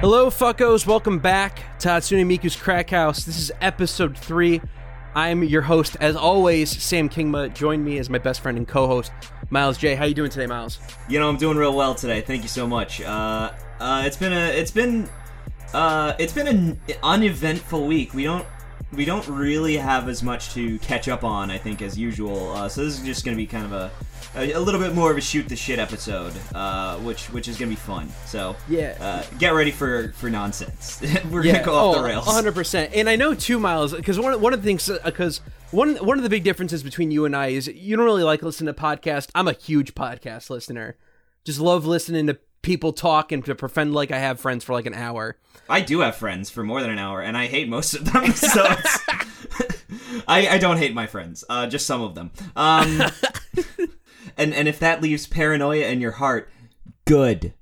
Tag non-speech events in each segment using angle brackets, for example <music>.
Hello, fuckos. Welcome back to Hatsune Miku's Crack House. This is episode three. I'm your host, as always, Sam Kingma. Join me as my best friend and co-host, Miles J. How you doing today, Miles? You know, I'm doing real well today. Thank you so much. Uh, uh, it's been a, it's been, uh, it's been an uneventful week. We don't, we don't really have as much to catch up on, I think, as usual. Uh, so this is just gonna be kind of a, a, a little bit more of a shoot the shit episode, uh, which, which is gonna be fun. So Yeah. uh, get ready for for nonsense. <laughs> We're Yeah, gonna go off oh, the rails. 100%. And I know two Miles, because one, one of the things, because one, one of the big differences between you and I is you don't really like listening to podcasts. I'm a huge podcast listener. Just love listening to people talk and to pretend like I have friends for like an hour. I do have friends for more than an hour, and I hate most of them. <laughs> So <laughs> I, I don't hate my friends, uh, just some of them. Um, <laughs> and and if that leaves paranoia in your heart, good.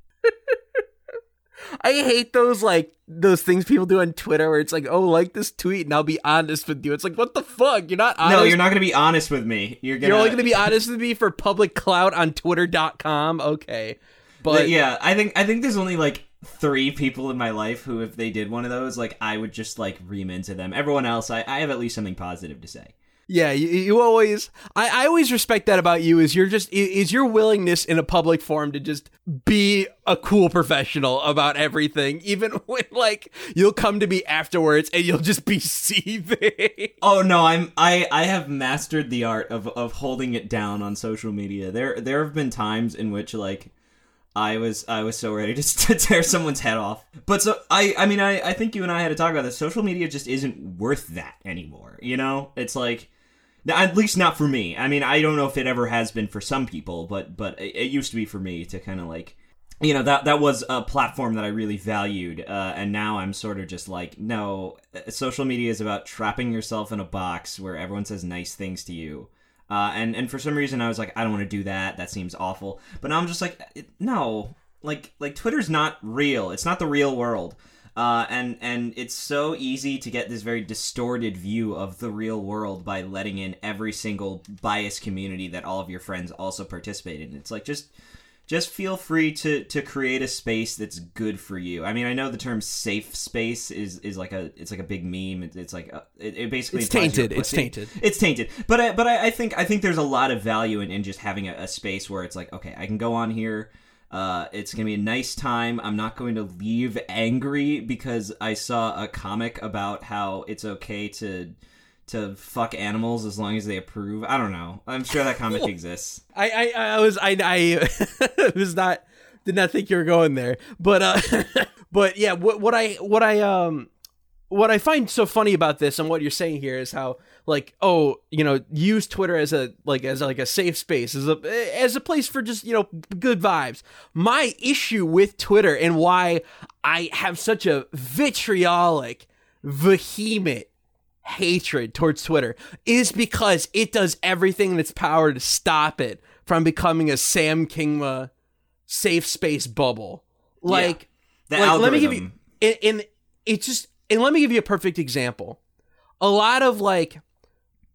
I hate those like those things people do on Twitter where it's like, oh, like this tweet and I'll be honest with you. It's like, what the fuck? You're not honest. No, you're not gonna be honest with me. You're gonna. You're only gonna be honest with me for public clout on Twitter.com. Okay, but yeah, I think I think there's only like three people in my life who, if they did one of those, like I would just like ream into them. Everyone else, I, I have at least something positive to say. Yeah, you, you always. I, I always respect that about you. Is you're just is your willingness in a public forum to just be a cool professional about everything, <laughs> even when like you'll come to me afterwards and you'll just be <laughs> seething. Oh no, I'm I I have mastered the art of of holding it down on social media. There there have been times in which like I was I was so ready to, <laughs> to tear someone's head off. But so I I mean I I think you and I had to talk about this. Social media just isn't worth that anymore. You know, it's like at least not for me. I mean, I don't know if it ever has been for some people, but but it, it used to be for me to kind of like you know that that was a platform that I really valued, uh, and now I'm sort of just like, no, uh, social media is about trapping yourself in a box where everyone says nice things to you, uh, and and for some reason I was like, I don't want to do that. That seems awful. But now I'm just like, no, like like Twitter's not real. It's not the real world. Uh, and and it's so easy to get this very distorted view of the real world by letting in every single biased community that all of your friends also participate in. It's like just just feel free to to create a space that's good for you. I mean, I know the term safe space is is like a it's like a big meme. It, it's like a, it, it basically It's tainted. It's tainted. It's tainted. But I, but I, I think I think there's a lot of value in, in just having a, a space where it's like, okay, I can go on here. Uh, it's gonna be a nice time. I'm not going to leave angry because I saw a comic about how it's okay to to fuck animals as long as they approve. I don't know. I'm sure that comic <laughs> exists. I, I, I was, I, I <laughs> was not, did not think you were going there, but, uh, <laughs> but yeah, what, what I, what I, um, what I find so funny about this and what you're saying here is how, like, oh, you know, use Twitter as a, like, as like a safe space, as a, as a place for just, you know, good vibes. My issue with Twitter and why I have such a vitriolic, vehement hatred towards Twitter is because it does everything in its power to stop it from becoming a Sam Kingma safe space bubble. Like, The like, let me give you, and, and it's just, and let me give you a perfect example. A lot of like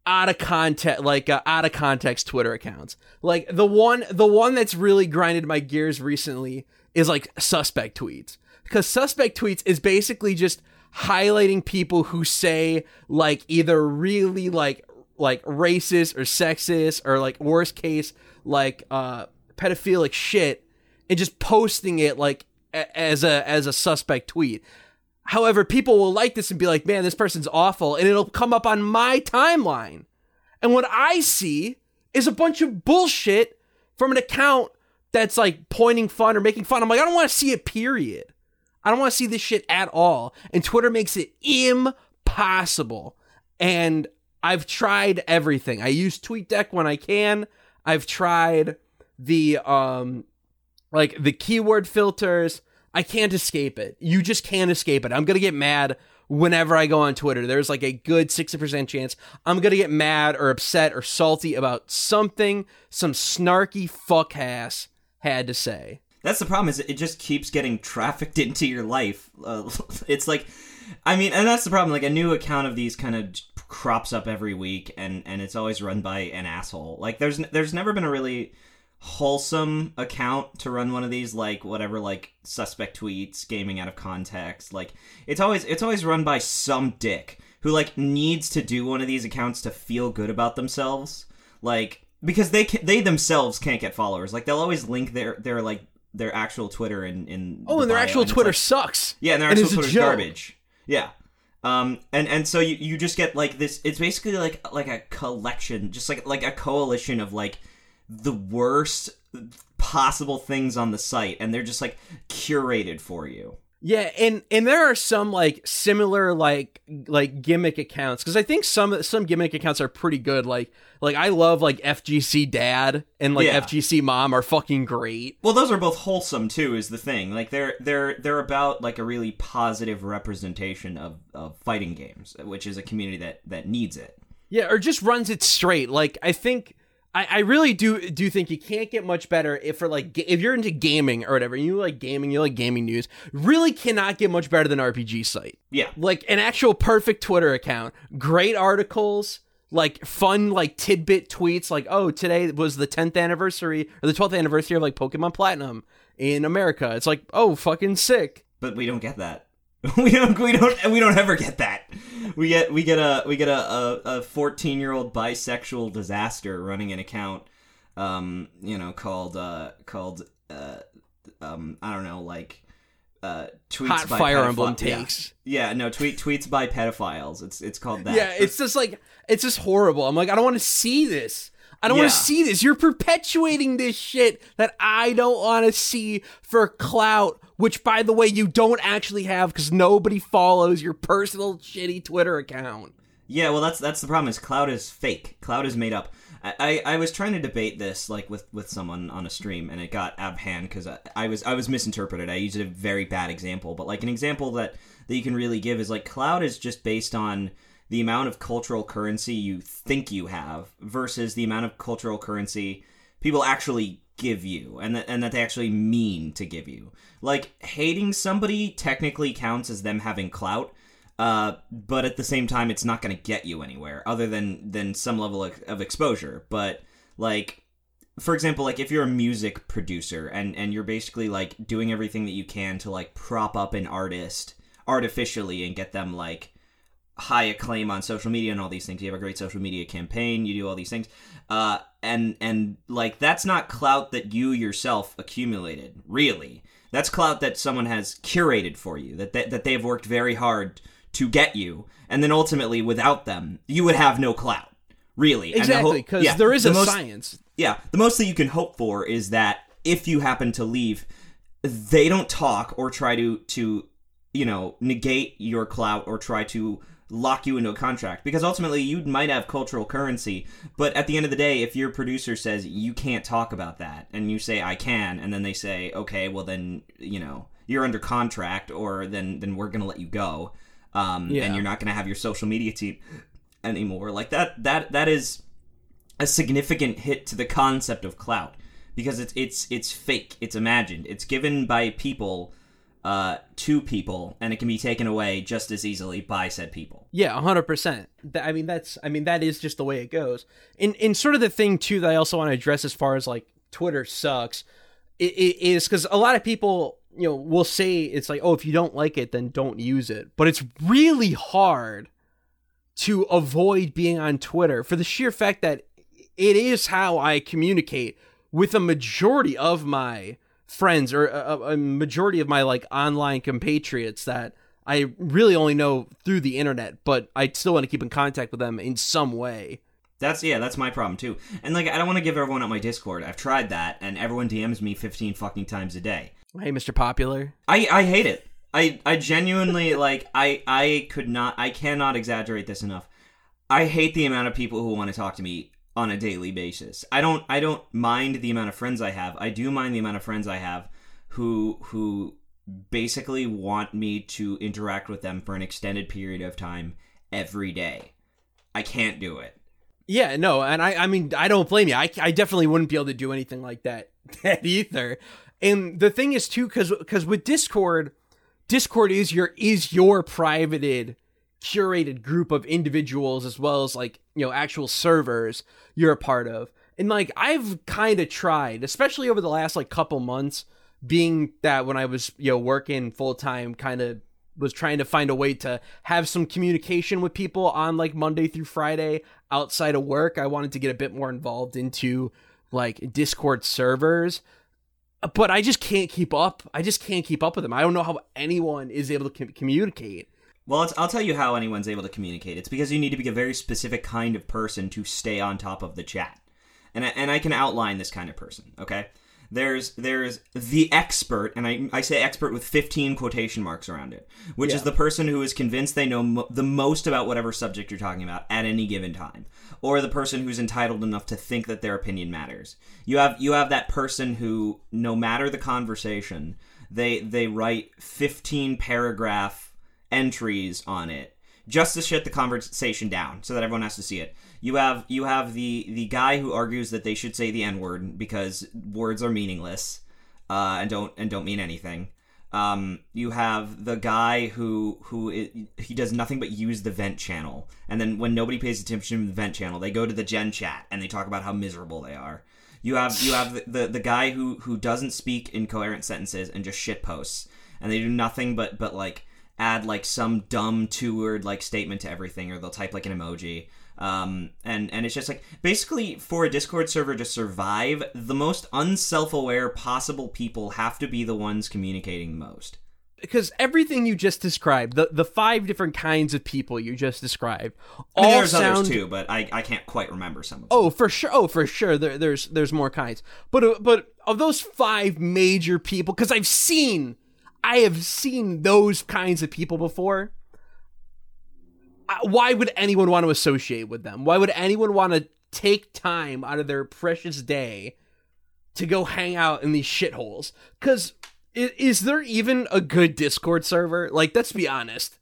out of context, like uh, out of context Twitter accounts. Like the one, the one that's really grinded my gears recently is like suspect tweets because suspect tweets is basically just highlighting people who say like either really like like racist or sexist or like worst case like uh pedophilic shit and just posting it like a- as a as a suspect tweet. However, people will like this and be like, "Man, this person's awful," and it'll come up on my timeline. And what I see is a bunch of bullshit from an account that's like pointing fun or making fun. I'm like, I don't want to see it, period. I don't want to see this shit at all. And Twitter makes it impossible. And I've tried everything. I use TweetDeck when I can. I've tried the um like the keyword filters. I can't escape it. You just can't escape it. I'm going to get mad whenever I go on Twitter. There's like a good 60% chance I'm going to get mad or upset or salty about something some snarky fuck ass had to say. That's the problem. Is it just keeps getting trafficked <laughs> into your life. Uh, <laughs> it's like, I mean, and that's the problem. Like a new account of these kind of crops up every week, and and it's always run by an asshole. Like there's there's never been a really wholesome account to run one of these like whatever like suspect tweets gaming out of context like it's always it's always run by some dick who like needs to do one of these accounts to feel good about themselves like because they can, they themselves can't get followers like they'll always link their their like their actual twitter in in Oh, the and their bio, actual it's Twitter like- sucks. yeah, and their actual Twitter's garbage. Yeah. Um, and and so you, you just get like this. It's basically like like a collection, just like like a coalition of like the worst possible things on the site, and they're just like curated for you. Yeah, and and there are some like similar like like gimmick accounts because I think some some gimmick accounts are pretty good. Like like I love like FGC Dad and like Yeah. FGC Mom are fucking great. Well, those are both wholesome too. Is the thing like they're they're they're about like a really positive representation of of fighting games, which is a community that that needs it. Yeah, or just runs it straight. Like I think I, I really do do think you can't get much better if for like if you're into gaming or whatever. You like gaming, you like gaming news. Really cannot get much better than RPG site. Yeah. Like an actual perfect Twitter account, great articles, like fun like tidbit tweets. Like oh today was the 10th anniversary or the 12th anniversary of like Pokemon Platinum in America. It's like oh fucking sick. but we don't get that. <laughs> we don't. We don't. We don't ever get that. We get. We get a. We get a. A fourteen year old bisexual disaster running an account. Um. You know, called. Uh. Called. Uh. Um. I don't know. Like. Uh. Tweets Hot by Fire pedophi- Emblem yeah. takes. Yeah. No. Tweet. Tweets by pedophiles. It's. It's called that. Yeah, it's just like it's just horrible. I'm like, I don't want to see this. I don't want to see this. You're perpetuating this shit that I don't want to see for clout, which by the way you don't actually have because nobody follows your personal shitty Twitter account. Yeah, well, that's that's the problem. Is cloud is fake. Cloud is made up. I, I, I was trying to debate this like with, with someone on a stream, and it got out of hand because I, I was I was misinterpreted. I used a very bad example, but like an example that that you can really give is like cloud is just based on the amount of cultural currency you think you have versus the amount of cultural currency people actually give you and that and that they actually mean to give you. Like hating somebody technically counts as them having clout, uh, but at the same time, it's not going to get you anywhere other than than some level of, of exposure. But like, for example, like if you're a music producer and and you're basically like doing everything that you can to like prop up an artist artificially and get them like high acclaim on social media and all these things. You have a great social media campaign. You do all these things, uh, and and like that's not clout that you yourself accumulated. Really, that's clout that someone has curated for you. That they, that they've worked very hard to get you, and then ultimately, without them, you would have no clout. Really, the Exactly, because yeah, there is the a most- science. yeah, the most that you can hope for is that if you happen to leave, they don't talk or try to to you know negate your clout or try to lock you into a contract. Because ultimately you might have cultural currency but at the end of the day if your producer says you can't talk about that and you say I can and then they say okay well then you know you're under contract or then then we're going to let you go um Yeah. and you're not going to have your social media team anymore. Like that that that is a significant hit to the concept of clout because it's it's it's fake. It's imagined. It's given by people uh to people and it can be taken away just as easily by said people Yeah, hundred percent. I mean, that's I mean that is just the way it goes. And and sort of the thing too that I also want to address as far as like Twitter sucks, i- i- is because a lot of people you know will say it's like oh if you don't like it then don't use it, but it's really hard to avoid being on Twitter for the sheer fact that it is how I communicate with a majority of my friends or a, a majority of my like online compatriots that I really only know through the internet, but I still want to keep in contact with them in some way. that's yeah that's my problem too and like i don't want to give everyone up my discord i've tried that and everyone dms me 15 fucking times a day Hey, Mr. Popular. I I hate it. I I genuinely <laughs> like I I could not I cannot exaggerate this enough. I hate the amount of people who want to talk to me on a daily basis. I don't I don't mind the amount of friends I have. I do mind the amount of friends I have who who basically want me to interact with them for an extended period of time every day. I can't do it. Yeah, no, and I, I mean, I don't blame you. I, I definitely wouldn't be able to do anything like that, <laughs> that either. And the thing is too, because because with Discord, Discord is your is your privated, curated group of individuals as well as like you know actual servers you're a part of. And like I've kind of tried, especially over the last like couple months, being that when I was you know working full time, kind of was trying to find a way to have some communication with people on like Monday through Friday outside of work. I wanted to get a bit more involved into like Discord servers, but I just can't keep up. I just can't keep up with them. I don't know how anyone is able to com- communicate. Well, I'll tell you how anyone's able to communicate. It's because you need to be a very specific kind of person to stay on top of the chat. And I, and I can outline this kind of person, okay? There's there's the expert, and I, I say expert with 15 quotation marks around it, which Yeah. is the person who is convinced they know mo- the most about whatever subject you're talking about at any given time, or the person who's entitled enough to think that their opinion matters. You have you have that person who, no matter the conversation, they they write 15 paragraph entries on it just to shut the conversation down so that everyone has to see it. You have you have the the guy who argues that they should say the n word because words are meaningless uh, and don't and don't mean anything. Um, you have the guy who who he does nothing but use the vent channel, and then when nobody pays attention to the vent channel, they go to the gen chat and they talk about how miserable they are. You have you have the, the, the guy who who doesn't speak in coherent sentences and just shit posts, and they do nothing but but like add like some dumb two word like statement to everything, or they'll type like an emoji. Um, and and it's just like basically for a Discord server to survive, the most unself aware possible people have to be the ones communicating the most. because everything you just described, the the five different kinds of people you just described, I mean, all there's sound others too, but I, I can't quite remember some of them. Oh, for sure. Oh, for sure. There, there's there's more kinds, but uh, but of those five major people, because I've seen, I have seen those kinds of people before. Uh, Why would anyone want to associate with them? Why would anyone want to take time out of their precious day to go hang out in these shitholes? Because is, is there even a good Discord server? Like, let's be honest.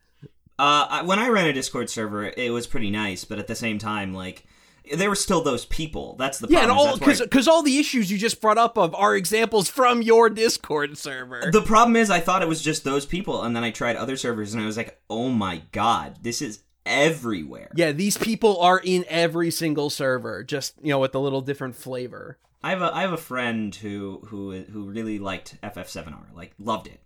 Uh, when I ran a Discord server, it was pretty nice, but at the same time, like there were still those people. That's the Yeah, and problem. all where I- because because all the issues you just brought up of are examples from your Discord server. The problem is, I thought it was just those people, and then I tried other servers, and I was like, "Oh my god, this is everywhere." yeah, these people are in every single server, just you know, with a little different flavor. I have a I have a friend who who who really liked FF7R, like loved it.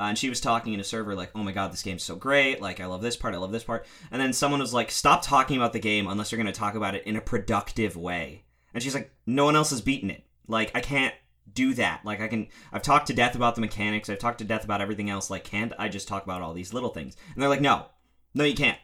Uh, and she was talking in a server like, "Oh my god, this game's so great! Like, I love this part, I love this part." And then someone was like, "Stop talking about the game unless you're going to talk about it in a productive way." And she's like, "No one else has beaten it. Like, I can't do that. Like, I can. I've talked to death about the mechanics. I've talked to death about everything else. Like, can't I just talk about all these little things?" And they're like, "No, no, you can't,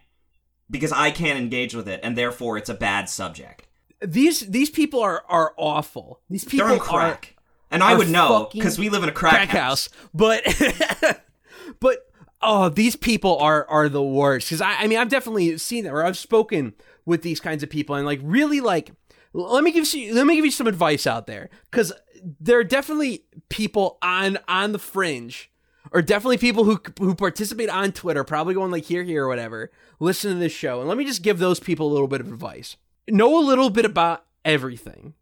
because I can't engage with it, and therefore it's a bad subject." These these people are are awful. These people They're on are crack. And I would know because we live in a crack, crack house. house, but <laughs> but oh, these people are are the worst. Because I I mean I've definitely seen that, or I've spoken with these kinds of people, and like really like let me give you let me give you some advice out there because there are definitely people on on the fringe or definitely people who who participate on Twitter, probably going like here, here, or whatever, listen to this show. And let me just give those people a little bit of advice. Know a little bit about everything.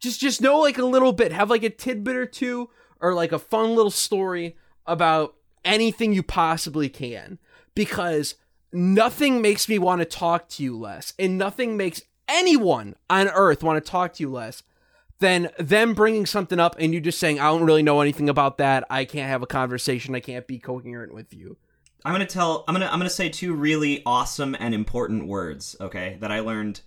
Just just know like a little bit. Have like a tidbit or two or like a fun little story about anything you possibly can. Because nothing makes me want to talk to you less. And nothing makes anyone on earth want to talk to you less than them bringing something up and you just saying, I don't really know anything about that. I can't have a conversation. I can't be coherent with you. I'm gonna tell. I'm gonna. I'm gonna say two really awesome and important words. Okay, that I learned.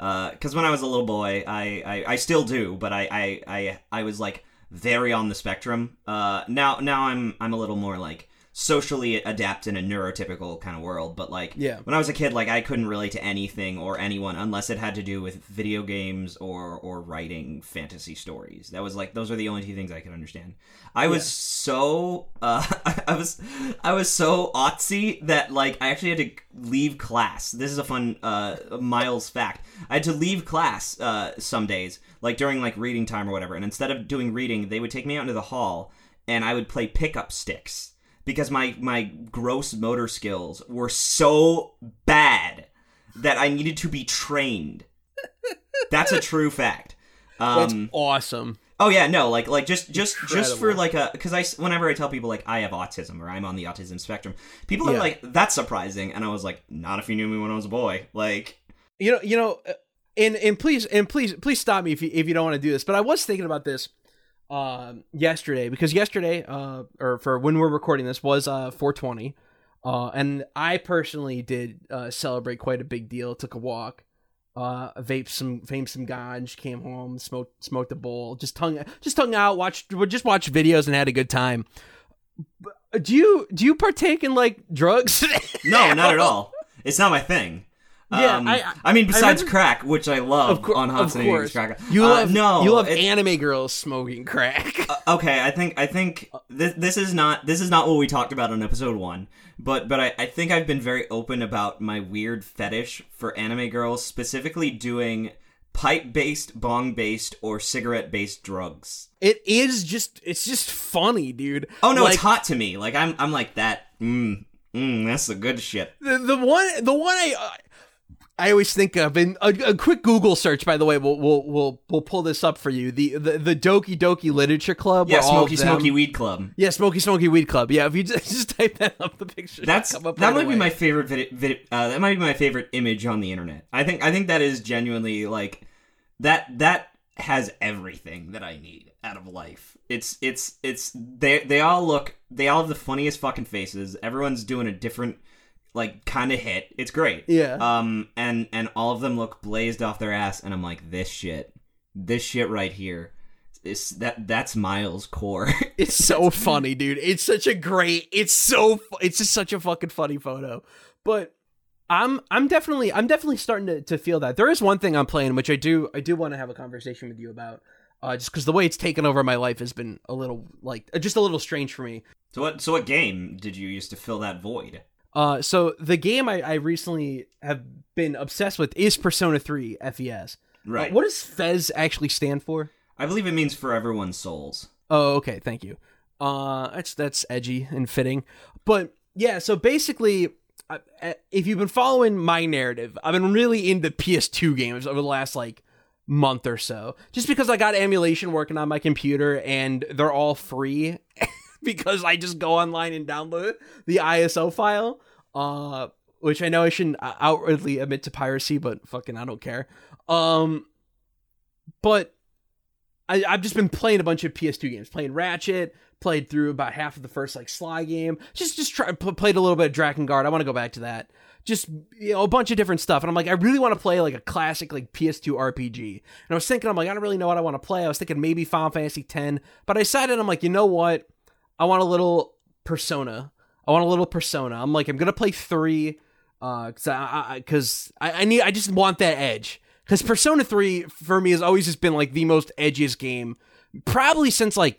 Because when I was a little boy, I, I, I still do, but I, I, I, I was like very on the spectrum. Uh, now, now I'm, I'm a little more like socially adept in a neurotypical kind of world. But like, Yeah. when I was a kid, like I couldn't relate to anything or anyone unless it had to do with video games or, or writing fantasy stories. That was like those are the only two things I could understand. I was so, uh, <laughs> I was, I was so artsy that like I actually had to leave class. This is a fun uh, Miles fact. I had to leave class uh, some days, like during like reading time or whatever. And instead of doing reading, they would take me out into the hall and I would play pickup sticks because my my gross motor skills were so bad that I needed to be trained. That's a <laughs> true fact. That's Um, awesome. Oh yeah, no, like like just just just for like a because I whenever I tell people like I have autism or I'm on the autism spectrum, people are Yeah. like that's surprising, and I was like, not if you knew me when I was a boy. Like You know, you know, uh, and and please and please please stop me if you if you don't want to do this. But I was thinking about this um yesterday because yesterday uh or for when we're recording this was uh 420 uh and I personally did uh celebrate quite a big deal. Took a walk, uh vaped some vaped some ganj, came home, smoked smoked a bowl, just hung just hung out, watched just watched videos and had a good time. Do you do you partake in like drugs? <laughs> No, not at all. It's not my thing. Yeah, Um, I- I, mean, besides remember- crack, which I love on Hot Sunday. Crack. You Uh, love no, You love anime girls smoking crack. <laughs> okay i think i think this, this is not this is not what we talked about on episode one but but I, I think i've been very open about my weird fetish for anime girls specifically doing pipe based bong based or cigarette based drugs it is just it's just funny, dude. oh no like, it's hot to me like i'm i'm like that mm, mm that's the good shit the, the one the one I uh, I always think of and a, a quick Google search by the way we'll we'll will will pull this up for you. The the, the Doki Doki Literature Club. yeah where all of smoky smoky weed club Yeah, Smoky Smoky Weed Club. Yeah, if you just, <laughs> just type that up, the picture That's come up that right might be my favorite vid- vid- uh, that might be my favorite image on the internet. I think I think that is genuinely like that that has everything that I need out of life. It's it's it's they they all look they all have the funniest fucking faces. Everyone's doing a different like kind of hit. It's great. Yeah. Um and and all of them look blazed off their ass and I'm like this shit. This shit right here. Is that that's Miles core. <laughs> It's so funny, dude. It's such a great. It's so. It's just such a fucking funny photo. But I'm. I'm definitely. I'm definitely starting to, to feel that. There is one thing I'm playing, which I do. I do want to have a conversation with you about. Uh, just because the way it's taken over my life has been a little like just a little strange for me. so what so what game did you use to fill that void? Uh, so the game I, I recently have been obsessed with is Persona 3 FES. Uh, Right. what does FES actually stand for? I believe it means for everyone's souls. Oh, okay, thank you. Uh, that's that's edgy and fitting, but yeah. So basically, if you've been following my narrative, I've been really into PS2 games over the last like month or so, just because I got emulation working on my computer and they're all free, <laughs> <laughs> because I just go online and download the ISO file. Uh, which I know I shouldn't outwardly admit to piracy, but fucking I don't care. Um, but I, I've just been playing a bunch of PS2 games, playing Ratchet, played through about half of the first like Sly game, just just try p- played a little bit of Dragon Drakengard. I want to go back to that. Just you know a bunch of different stuff, and I'm like, I really want to play like a classic like PS2 RPG. And I was thinking, I'm like, I don't really know what I want to play. I was thinking maybe Final Fantasy X, but I decided I'm like, you know what? I want a little Persona. I want a little Persona. I'm like, I'm gonna play three, uh, because I, because I, I need, I just want that edge. Because Persona Three for me has always just been like the most edgiest game, probably since like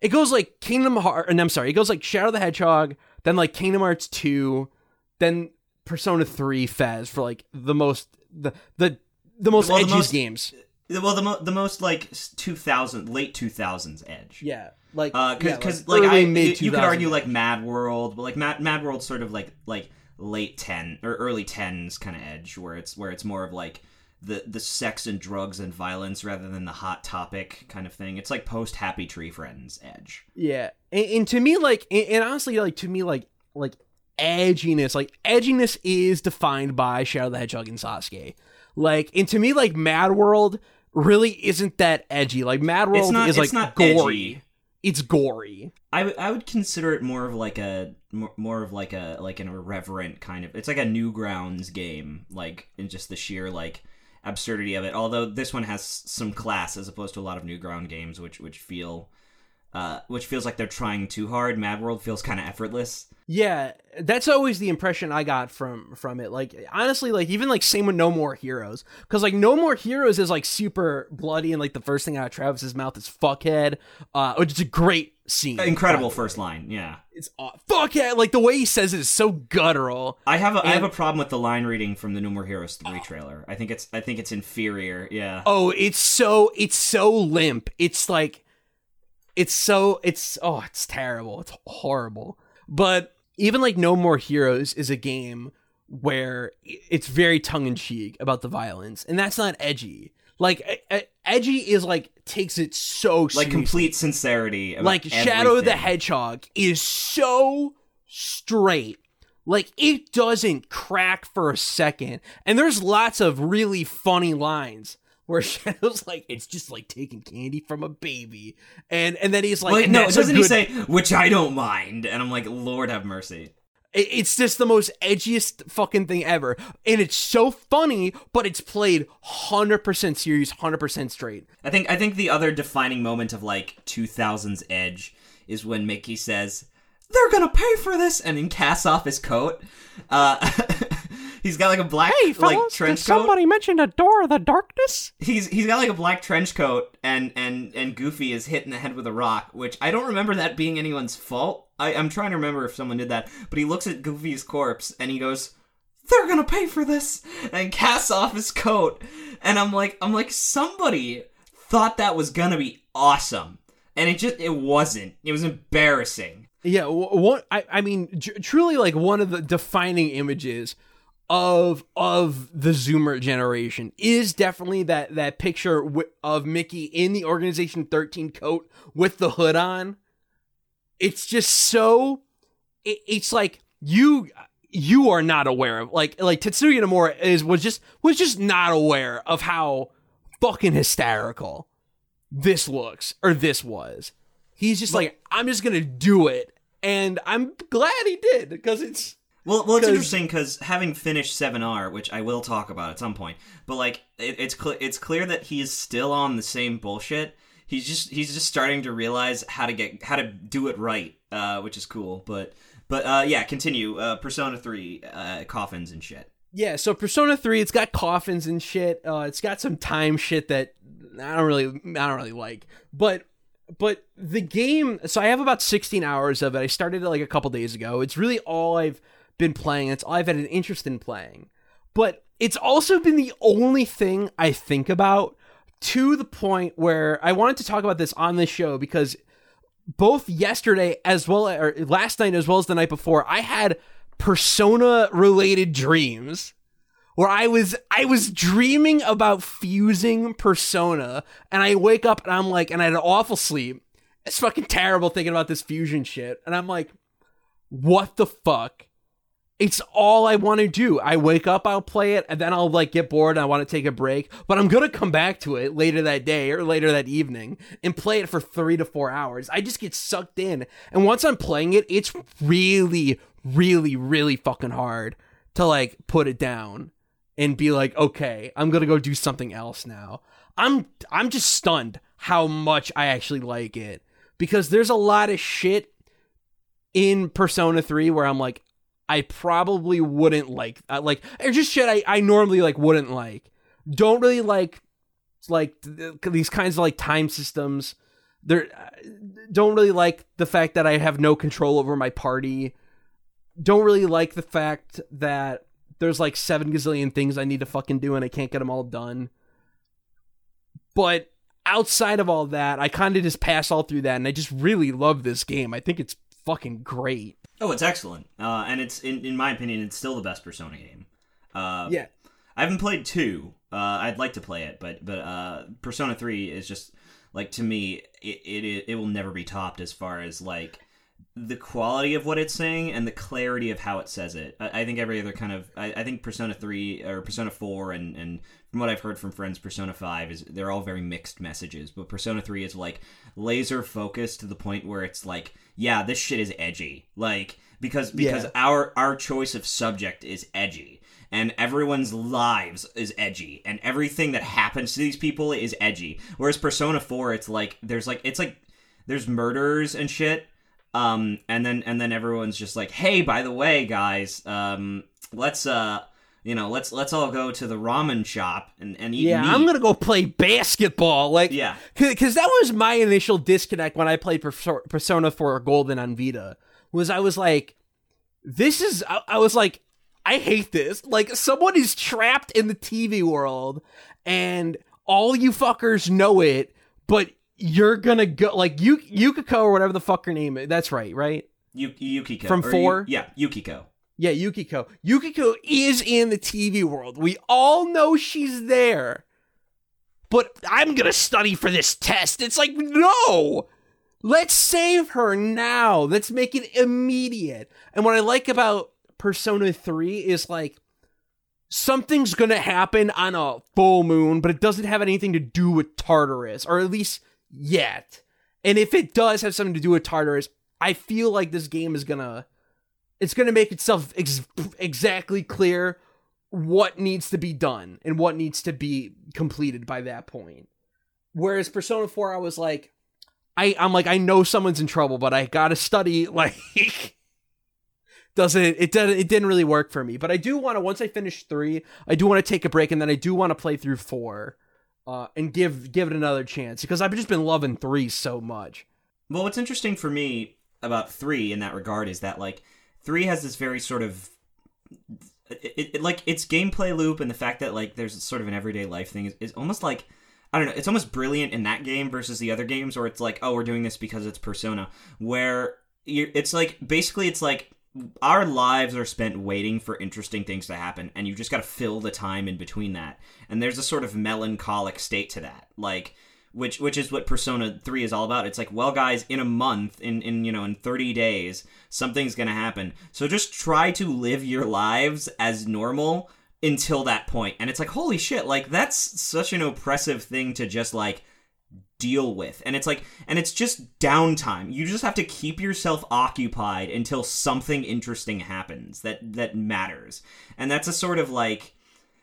it goes like Kingdom Hearts. And I'm sorry, it goes like Shadow the Hedgehog, then like Kingdom Hearts Two, then Persona Three FES for like the most the the the most Well, the edgiest most- games. Well, the mo- the most like 2000 late 2000s edge. Yeah, like Uh, yeah, cause, like, I, early, you, you could argue like Mad World, but like Mad Mad World's sort of like like late 10 or early 10s kind of edge, where it's where it's more of like the the sex and drugs and violence rather than the hot topic kind of thing. It's like post Happy Tree Friends edge. Yeah, and, and to me, like, and, and honestly, like to me, like, like edginess, like edginess is defined by Shadow the Hedgehog and Sasuke. Like, and to me, like Mad World really isn't that edgy. Like Mad World not- is it's like not gory. edgy. It's gory. I, w- I would consider it more of like a more, of like a like an irreverent kind of it's like a Newgrounds game like in just the sheer like absurdity of it although this one has some class as opposed to a lot of Newground games which which feel uh which feels like they're trying too hard Mad World feels kind of effortless Yeah, that's always the impression I got from from it. Like honestly, like even like same with No More Heroes, because like No More Heroes is like super bloody, and like the first thing out of Travis's mouth is "fuckhead," uh, which is a great scene. incredible first line yeah It's aw- fuckhead. Like the way he says it is so guttural. I have a I have a problem with the line reading from the No More Heroes 3 trailer I think it's I think it's inferior yeah Oh, it's so it's so limp. It's like it's so it's oh, it's terrible. It's horrible. But even like No More Heroes is a game where it's very tongue in cheek about the violence, and that's not edgy. Like edgy is like takes it so like seriously. complete sincerity about like Shadow the. Hedgehog is so straight Like it doesn't crack for a second. And there's lots of really funny lines where <laughs> Shadow's like, it's just like taking candy from a baby. And and then he's like, Wait, no, doesn't he say, which I don't mind? And I'm like, Lord have mercy. It- It's just the most edgiest fucking thing ever. And it's so funny, but it's played 100% serious, 100% straight. I think I think the other defining moment of like 2000s Edge is when Mickey says, "They're gonna pay for this," and then casts off his coat. Uh, <laughs> he's got like a black like trench coat. Did somebody mention a door of the darkness? He's he's got like a black trench coat, and and and Goofy is hit in the head with a rock, which I don't remember that being anyone's fault. I, I'm trying to remember if someone did that, but he looks at Goofy's corpse and he goes, "They're gonna pay for this," and casts off his coat, and I'm like, I'm like, somebody thought that was gonna be awesome, and it just it wasn't. It was embarrassing. Yeah, wh- what I, I mean, tr- truly, like one of the defining images of of the Zoomer generation is definitely that that picture wi- of Mickey in the Organization Thirteen coat with the hood on. It's just so. It, it's like you you are not aware of like like Tetsuya Nomura is was just was just not aware of how fucking hysterical this looks or this was. He's just like I'm just gonna do it, and I'm glad he did because it's Well, well, it's interesting because having finished Seven R, which I will talk about at some point, but like it, it's cl- it's clear that he is still on the same bullshit. He's just he's just starting to realize how to get how to do it right, uh, which is cool. But but uh, yeah, continue. Uh, Persona Three, uh, coffins and shit. yeah. So Persona Three, it's got coffins and shit. Uh, it's got some time shit that I don't really I don't really like, but but the game. So I have about 16 hours of it. I started it like a couple days ago. It's really all I've been playing. It's all I've had an interest in playing, but it's also been the only thing I think about to the point where I wanted to talk about this on this show because both yesterday as well or last night as well as the night before I had persona related dreams where I was I was dreaming about fusing persona and I wake up and I'm like and I had an awful sleep. It's fucking terrible thinking about this fusion shit and I'm like what the fuck? It's all I want to do. I wake up, I'll play it, and then I'll like get bored and I want to take a break. But I'm gonna come back to it later that day or later that evening and play it for three to four hours. I just get sucked in. And once I'm playing it, it's really, really, really fucking hard to like put it down and be like, okay, I'm gonna go do something else now. I'm I'm just stunned how much I actually like it. Because there's a lot of shit in Persona 3 where I'm like, I probably wouldn't like uh, like or just shit I, I normally like wouldn't like. Don't really like like th- these kinds of like time systems. They're uh, don't really like the fact that I have no control over my party. Don't really like the fact that there's like seven gazillion things I need to fucking do and I can't get them all done. But outside of all that, I kind of just pass all through that and I just really love this game. I think it's fucking great. Oh, it's excellent, uh, and it's in, in my opinion, it's still the best Persona game. Uh, Yeah. I haven't played two. Uh, I'd like to play it, but but uh, Persona Three is just like to me, it, it it will never be topped as far as like the quality of what it's saying and the clarity of how it says it. I, I think every other kind of I, I think Persona Three or Persona Four and and from what I've heard from friends, Persona Five is they're all very mixed messages, but Persona Three is like laser focused to the point where it's like, yeah, this shit is edgy, like because because Yeah. our our choice of subject is edgy and everyone's lives is edgy and everything that happens to these people is edgy whereas persona 4 it's like there's like it's like there's murders and shit um and then and then everyone's just like hey by the way guys um let's uh you know let's let's all go to the ramen shop and, and eat Yeah, meat. I'm gonna go play basketball. Like, Yeah. because that was my initial disconnect when I played Persona 4 Golden on Vita. Was I was like, this is. I, I was like, I hate this. Like, someone is trapped in the TV world, and all you fuckers know it, but you're gonna go like you Yukiko or whatever the fuck her name is. That's right, right? Yu- Yukiko From four? Yu- yeah Yukiko Yeah, Yukiko. Yukiko is in the TV world. We all know she's there. But I'm going to study for this test. It's like, no! Let's save her now. Let's make it immediate. And what I like about Persona 3 is like something's gonna happen on a full moon, but it doesn't have anything to do with Tartarus, or at least yet. And if it does have something to do with Tartarus, I feel like this game is gonna it's gonna make itself ex- exactly clear what needs to be done and what needs to be completed by that point. Whereas Persona 4, I was like, I, I'm like, I know someone's in trouble, but I gotta study <laughs> like doesn't it doesn't it didn't really work for me. But I do want to once I finish three, I do want to take a break and then I do want to play through four, uh, and give give it another chance because I've just been loving three so much. Well, what's interesting for me about three in that regard is that like three has this very sort of it, it, like its gameplay loop and the fact that like there's sort of an everyday life thing is, is almost like I don't know, it's almost brilliant in that game versus the other games where it's like, oh, we're doing this because it's Persona, where it's like basically it's like our lives are spent waiting for interesting things to happen and you've just got to fill the time in between that. And there's a sort of melancholic state to that like which which is what persona 3 is all about. It's like well guys in a month in in you know in 30 days something's going to happen. So just try to live your lives as normal until that point. And it's like holy shit like that's such an oppressive thing to just like deal with. And it's like and it's just downtime. You just have to keep yourself occupied until something interesting happens that that matters. And that's a sort of like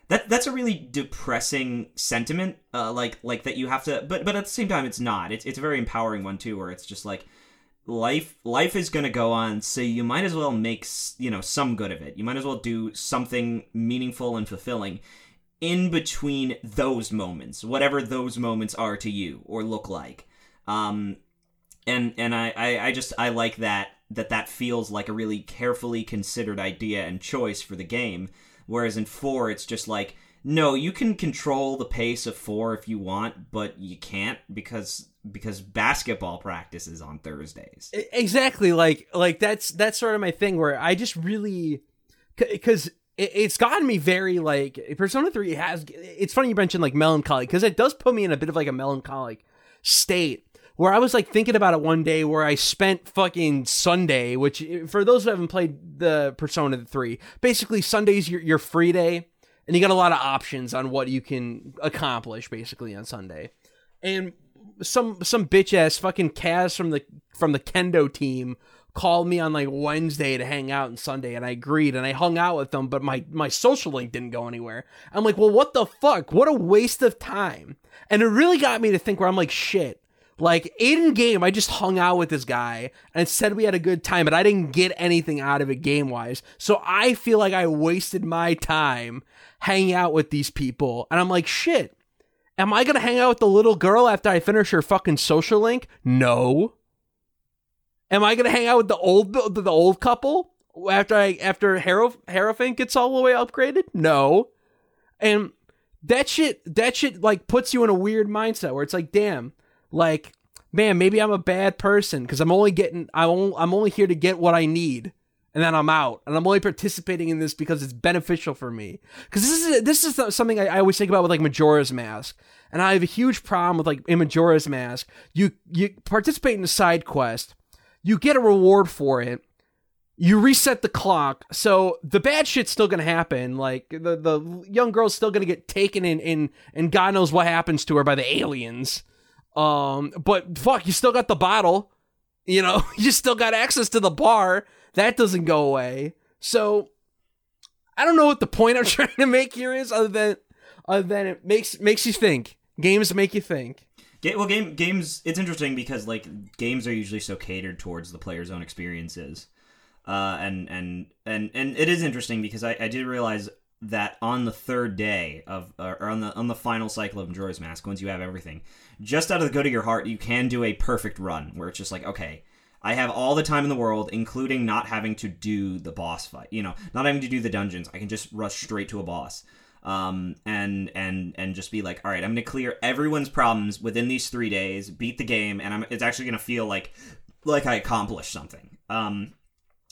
that that's a really depressing sentiment uh, like like that you have to but but at the same time it's not. It's it's a very empowering one too where it's just like life life is going to go on so you might as well make you know some good of it you might as well do something meaningful and fulfilling in between those moments, whatever those moments are to you or look like. Um, and and I, I, I just I like that that that feels like a really carefully considered idea and choice for the game. Whereas in four, it's just like no, you can control the pace of four if you want, but you can't because because basketball practice is on Thursdays. Exactly, like like that's that's sort of my thing where I just really because it's gotten me very like Persona 3 has it's funny you mentioned like melancholy because it does put me in a bit of like a melancholic state where I was like thinking about it one day where I spent fucking Sunday, which eh, for those who haven't played the Persona 3, basically Sunday's your, your free day and you got a lot of options on what you can accomplish basically on Sunday. And some some bitch ass fucking Kaz from the from the kendo team called me on like Wednesday to hang out and Sunday and I agreed and I hung out with them but my my social link didn't go anywhere. I'm like, "Well, what the fuck? What a waste of time." And it really got me to think where I'm like, "Shit. Like in game, I just hung out with this guy and said we had a good time, but I didn't get anything out of it game wise. So I feel like I wasted my time hanging out with these people. And I'm like, shit, am I to hang out with the little girl after I finish her fucking social link? No. Am I gonna hang out with the old the old couple after I after Hierophant gets all the way upgraded? No. And that shit that shit like puts you in a weird mindset where it's like, damn, like man, maybe I'm a bad person because I'm only getting I'm only, I'm only here to get what I need and then I'm out, and I'm only participating in this because it's beneficial for me. Because this is this is something I, I, always think about with like Majora's Mask, and I have a huge problem with like in Majora's Mask. You you participate in a side quest, you get a reward for it. You reset the clock, so the bad shit's still gonna happen. Like the the young girl's still gonna get taken in, in and God knows what happens to her by the aliens. Um, but fuck, you still got the bottle. You know, <laughs> you still got access to the bar. That doesn't go away. So I don't know what the point I'm <laughs> trying to make here is, other than other than it makes makes you think. Games make you think well, game games. It's interesting because like games are usually so catered towards the player's own experiences, uh, and and and and it is interesting because I, I did realize that on the third day of or on the on the final cycle of Majora's Mask, once you have everything, just out of the good of your heart, you can do a perfect run where it's just like okay. I have all the time in the world, including not having to do the boss fight. You know, not having to do the dungeons. I can just rush straight to a boss um, and and and just be like, all right, I'm going to clear everyone's problems within these three days, beat the game, and I'm, it's actually going to feel like like I accomplished something. Um,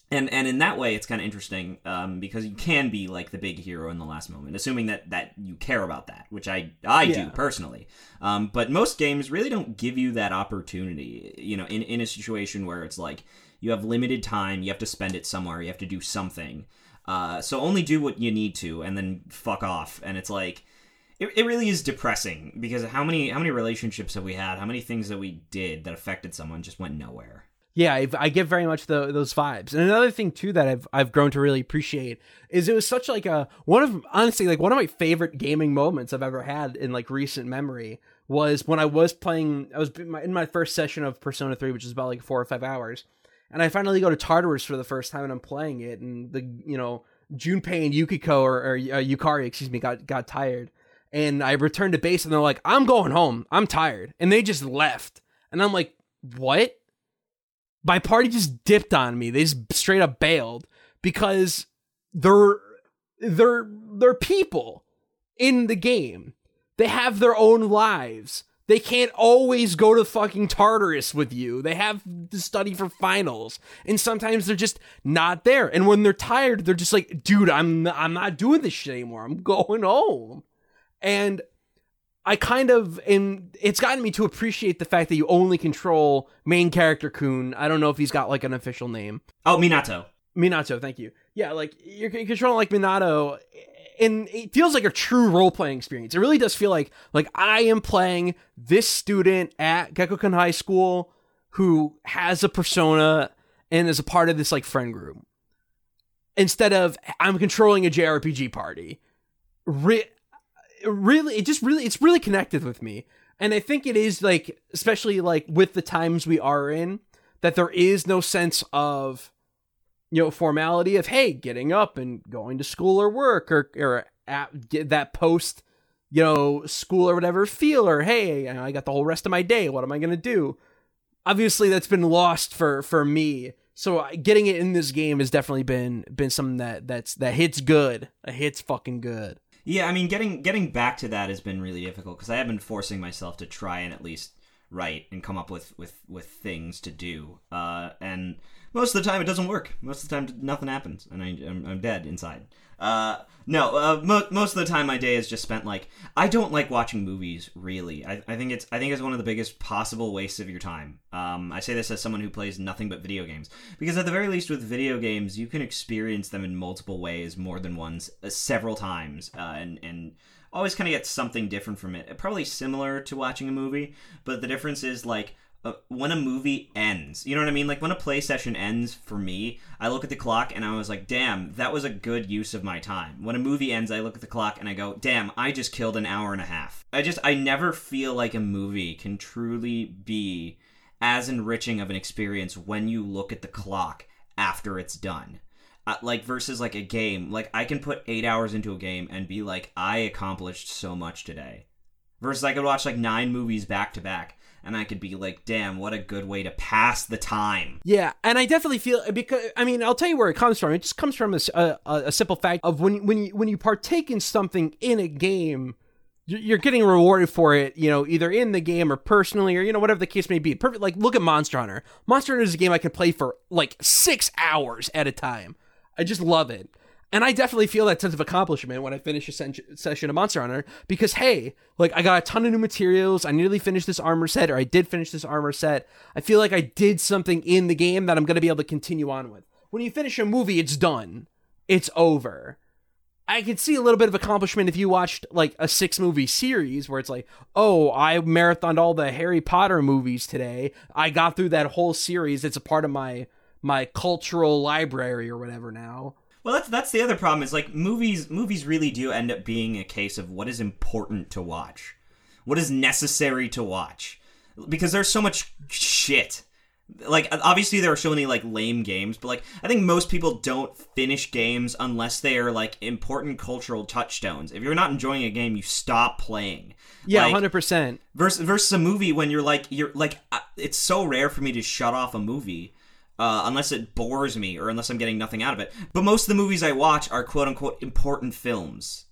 and and in that way, it's kind of interesting um, because you can be like the big hero in the last moment, assuming that that you care about that, which I I yeah. do personally. Um, but most games really don't give you that opportunity. You know, in in a situation where it's like you have limited time, you have to spend it somewhere, you have to do something. Uh, so only do what you need to, and then fuck off. And it's like, it, it really is depressing because how many how many relationships have we had? How many things that we did that affected someone just went nowhere? Yeah, I've, I get very much the, those vibes. And another thing too that I've I've grown to really appreciate is it was such like a one of honestly like one of my favorite gaming moments I've ever had in like recent memory was when I was playing. I was in my, in my first session of Persona Three, which is about like four or five hours, and I finally go to Tartarus for the first time, and I'm playing it, and the you know Junpei and Yukiko or, or uh, Yukari, excuse me, got got tired, and I returned to base, and they're like, "I'm going home. I'm tired," and they just left, and I'm like, "What?" my party just dipped on me. They just straight up bailed because they're they're they're people in the game. They have their own lives. They can't always go to fucking Tartarus with you. They have to study for finals, and sometimes they're just not there. And when they're tired, they're just like, "Dude, I'm I'm not doing this shit anymore. I'm going home." And I kind of and it's gotten me to appreciate the fact that you only control main character Kun. I don't know if he's got like an official name. Oh, Minato. Minato, thank you. Yeah, like you're controlling like Minato and it feels like a true role playing experience. It really does feel like like I am playing this student at Gekkoukan High School who has a persona and is a part of this like friend group. Instead of I'm controlling a JRPG party. Re- really it just really it's really connected with me and i think it is like especially like with the times we are in that there is no sense of you know formality of hey getting up and going to school or work or or at, get that post you know school or whatever feel or hey i got the whole rest of my day. What am i to do? Obviously that's been lost for for me. So uh, getting it in this game has definitely been been something that that's that hits good. It hits fucking good. Yeah, I mean, getting getting back to that has been really difficult because I have been forcing myself to try and at least write and come up with with with things to do. Uh, and most of the time, it doesn't work. Most of the time, nothing happens, and I, am I'm dead inside. Uh, no, uh, mo- most of the time my day is just spent like I don't like watching movies. Really, I, I think it's I think it's one of the biggest possible wastes of your time. Um, I say this as someone who plays nothing but video games because at the very least with video games you can experience them in multiple ways, more than once, uh, several times, uh, and and always kind of get something different from it. Probably similar to watching a movie, but the difference is like uh, when a movie ends. You know what I mean? Like when a play session ends for me, I look at the clock and I was like, "Damn, that was a good use of my time." When a movie ends, I look at the clock and I go, "Damn, I just killed an hour and a half." I just I never feel like a movie can truly be as enriching of an experience when you look at the clock after it's done. Uh, like versus like a game, like I can put 8 hours into a game and be like I accomplished so much today. Versus I could watch like 9 movies back to back and I could be like, damn, what a good way to pass the time. Yeah, and I definitely feel because I mean, I'll tell you where it comes from. It just comes from a, a, a simple fact of when when you when you partake in something in a game you're getting rewarded for it, you know, either in the game or personally, or you know, whatever the case may be. Perfect. Like, look at Monster Hunter. Monster Hunter is a game I could play for like six hours at a time. I just love it. And I definitely feel that sense of accomplishment when I finish a sen- session of Monster Hunter because, hey, like I got a ton of new materials. I nearly finished this armor set, or I did finish this armor set. I feel like I did something in the game that I'm going to be able to continue on with. When you finish a movie, it's done, it's over. I could see a little bit of accomplishment if you watched like a six movie series where it's like, oh, I marathoned all the Harry Potter movies today. I got through that whole series. It's a part of my my cultural library or whatever now. Well, that's that's the other problem is like movies. Movies really do end up being a case of what is important to watch, what is necessary to watch, because there's so much shit. Like obviously there are so many like lame games, but like I think most people don't finish games unless they are like important cultural touchstones. If you're not enjoying a game, you stop playing. Yeah, like, hundred percent. Versus versus a movie when you're like you're like uh, it's so rare for me to shut off a movie uh, unless it bores me or unless I'm getting nothing out of it. But most of the movies I watch are quote unquote important films.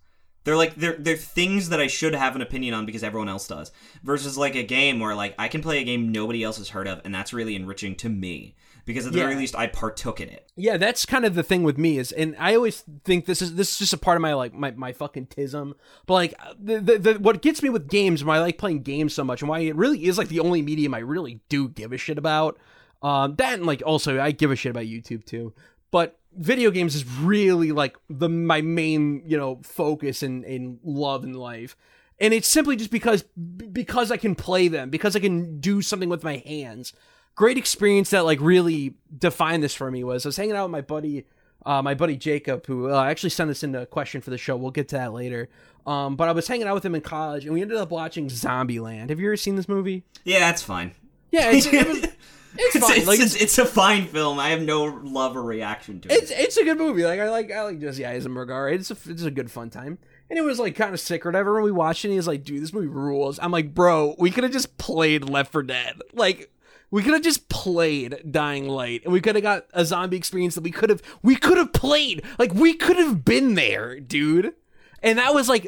They're like they're they're things that I should have an opinion on because everyone else does. Versus like a game where like I can play a game nobody else has heard of, and that's really enriching to me because at the yeah. very least I partook in it. Yeah, that's kind of the thing with me is, and I always think this is this is just a part of my like my, my fucking tism. But like the, the, the what gets me with games, why I like playing games so much, and why it really is like the only medium I really do give a shit about um, that and like also I give a shit about YouTube too. But video games is really like the my main you know focus and in love in life. And it's simply just because because i can play them because i can do something with my hands. Great experience that like really defined this for me was i was hanging out with my buddy uh, my buddy jacob who uh, actually sent us in a question for the show. We'll get to that later. Um, but i was hanging out with him in college and we ended up watching zombieland. Have you ever seen this movie? Yeah, that's fine. yeah it's, it was, <laughs> it's It's, fine it's, like it's, it's a fine film. I have no love or reaction to it. it's it's a good movie. Like I like I like Jesse Eisenberg. All right, it's a it's a good fun time. And it was like kind of sick or whatever. And we watched it. and He's like, dude, this movie rules. I'm like, bro, we could have just played Left 4 Dead. Like, we could have just played Dying Light, and we could have got a zombie experience that we could have we could have played. Like, we could have been there, dude. And that was like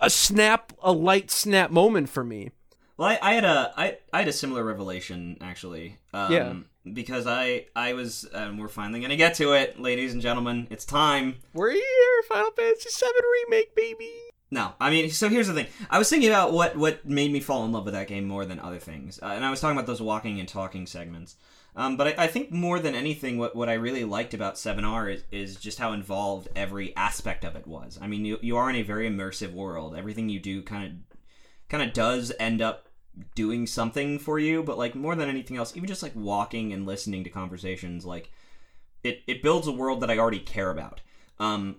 a snap, a light snap moment for me. Well, I, I had a I, I had a similar revelation actually. Um, Yeah. Because I I was and we're finally gonna get to it, ladies and gentlemen. It's time. We're here, Final Fantasy VII remake, baby. No, I mean, so here's the thing. I was thinking about what what made me fall in love with that game more than other things, uh, and I was talking about those walking and talking segments. Um, but I, I think more than anything, what, what I really liked about 7R is, is just how involved every aspect of it was. I mean, you, you are in a very immersive world. Everything you do kind of kind of does end up doing something for you, but like more than anything else, even just like walking and listening to conversations, like it, it builds a world that I already care about. Um,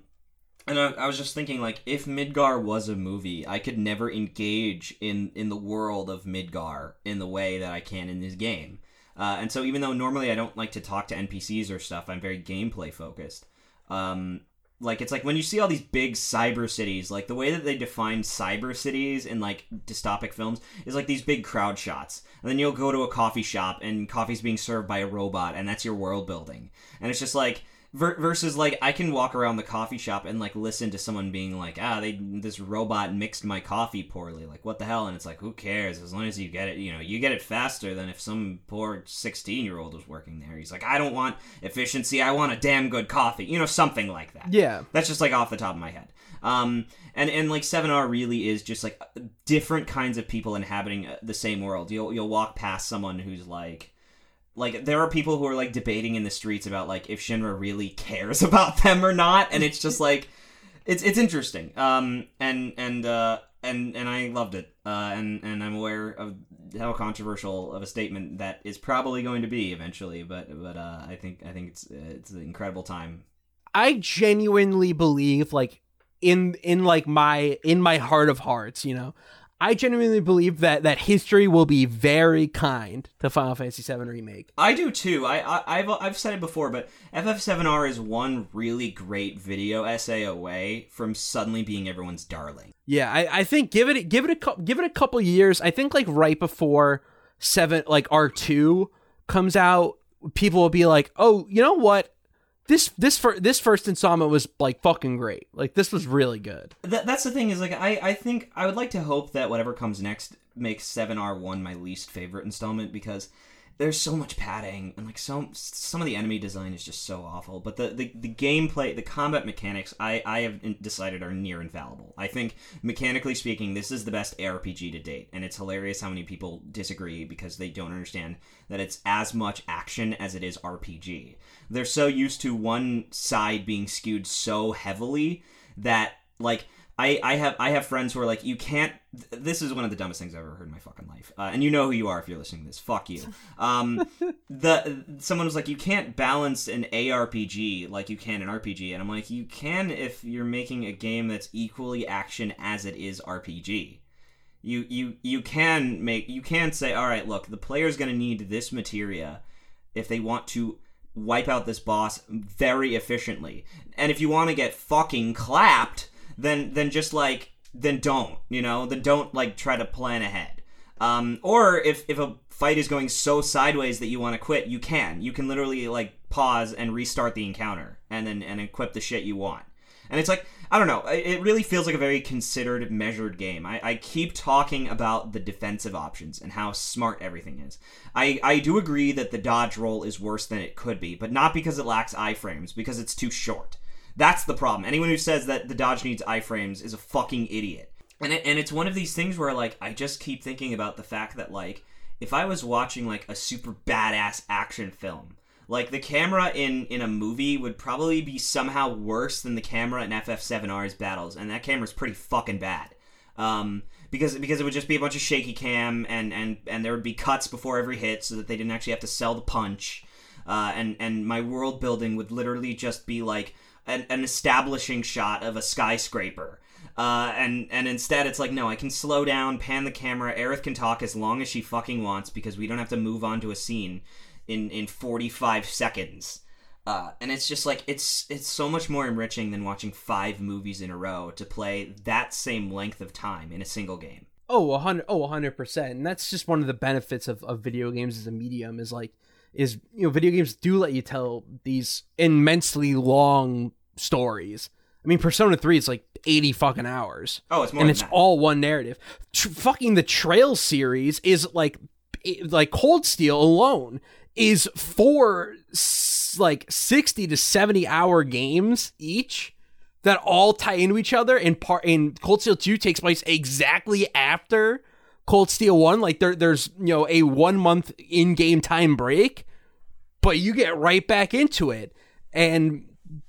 and I, I was just thinking, like, if Midgar was a movie, I could never engage in in the world of Midgar in the way that I can in this game. Uh, and so, even though normally I don't like to talk to NPCs or stuff, I'm very gameplay focused. Um, like, it's like when you see all these big cyber cities, like the way that they define cyber cities in like dystopic films is like these big crowd shots. And then you'll go to a coffee shop and coffee's being served by a robot, and that's your world building. And it's just like ver- versus like I can walk around the coffee shop and like listen to someone being like, ah, they this robot mixed my coffee poorly. Like what the hell? And it's like, who cares? As long as you get it, you know, you get it faster than if some poor sixteen year old was working there. He's like, I don't want efficiency. I want a damn good coffee. You know, something like that. Yeah. That's just like off the top of my head. Um, and and like Seven R really is just like different kinds of people inhabiting uh, the same world. You'll you'll walk past someone who's like like there are people who are like debating in the streets about like if Shinra really cares <laughs> about them or not, and it's just like it's it's interesting. Um, and and uh, and and I loved it. Uh, and and I'm aware of how controversial of a statement that is probably going to be eventually, but but uh, I think I think it's it's an incredible time. I genuinely believe like in in like my in my heart of hearts, you know. I genuinely believe that that history will be very kind to Final Fantasy VII remake. I do too. I, I I've I've said it before, but FF7R is one really great video essay away from suddenly being everyone's darling. Yeah, I, I think give it give it a give it a couple years. I think like right before seven like R two comes out, people will be like, oh, you know what? This this fir- this first installment was like fucking great. Like this was really good. That, that's the thing is like I I think I would like to hope that whatever comes next makes 7R1 my least favorite installment because there's so much padding and like so some of the enemy design is just so awful but the the, the gameplay the combat mechanics i i have decided are near infallible. I think mechanically speaking this is the best arpg to date and it's hilarious how many people disagree because they don't understand that it's as much action as it is rpg they're so used to one side being skewed so heavily that like I, I have I have friends who are like you can't. th- This is one of the dumbest things I've ever heard in my fucking life, uh, and you know who you are if you're listening to this. Fuck you. <laughs> Um, the someone was like you can't balance an ARPG like you can an RPG, and I'm like you can if you're making a game that's equally action as it is RPG. You you you can make you can say all right look the player's gonna need this materia if they want to wipe out this boss very efficiently. And if you want to get fucking clapped, then then just like then don't, you know, then don't like try to plan ahead. Um, or if if a fight is going so sideways that you want to quit, you can. You can literally like pause and restart the encounter and then and equip the shit you want. And it's like I don't know. It really feels like a very considered, measured game. I, I keep talking about the defensive options and how smart everything is. I, I do agree that the dodge roll is worse than it could be, but not because it lacks iframes, because it's too short. That's the problem. Anyone who says that the dodge needs iframes is a fucking idiot. And it, and it's one of these things where like I just keep thinking about the fact that like if I was watching like a super badass action film, Like the camera in in a movie would probably be somehow worse than the camera in FF7R's battles, and that camera's pretty fucking bad. Um, because because it would just be a bunch of shaky cam, and and and there would be cuts before every hit, so that they didn't actually have to sell the punch. Uh, and and my world building would literally just be like an, an establishing shot of a skyscraper. Uh, and and instead it's like no, I can slow down, pan the camera. Aerith can talk as long as she fucking wants because we don't have to move on to a scene in in 45 seconds. Uh, and it's just like it's it's so much more enriching than watching five movies in a row to play that same length of time in a single game. Oh, a hundred, oh, a hundred percent. And that's just one of the benefits of, of video games as a medium is like, is you know, video games do let you tell these immensely long stories. I mean, Persona Three is like eighty fucking hours. Oh, it's more, and it's that. all one narrative. Tr- fucking the Trail series is like, like Cold Steel alone is four s- like sixty to seventy hour games each that all tie into each other. And part in Cold Steel Two takes place exactly after Cold Steel One. Like there, there's you know a one month in game time break, but you get right back into it, and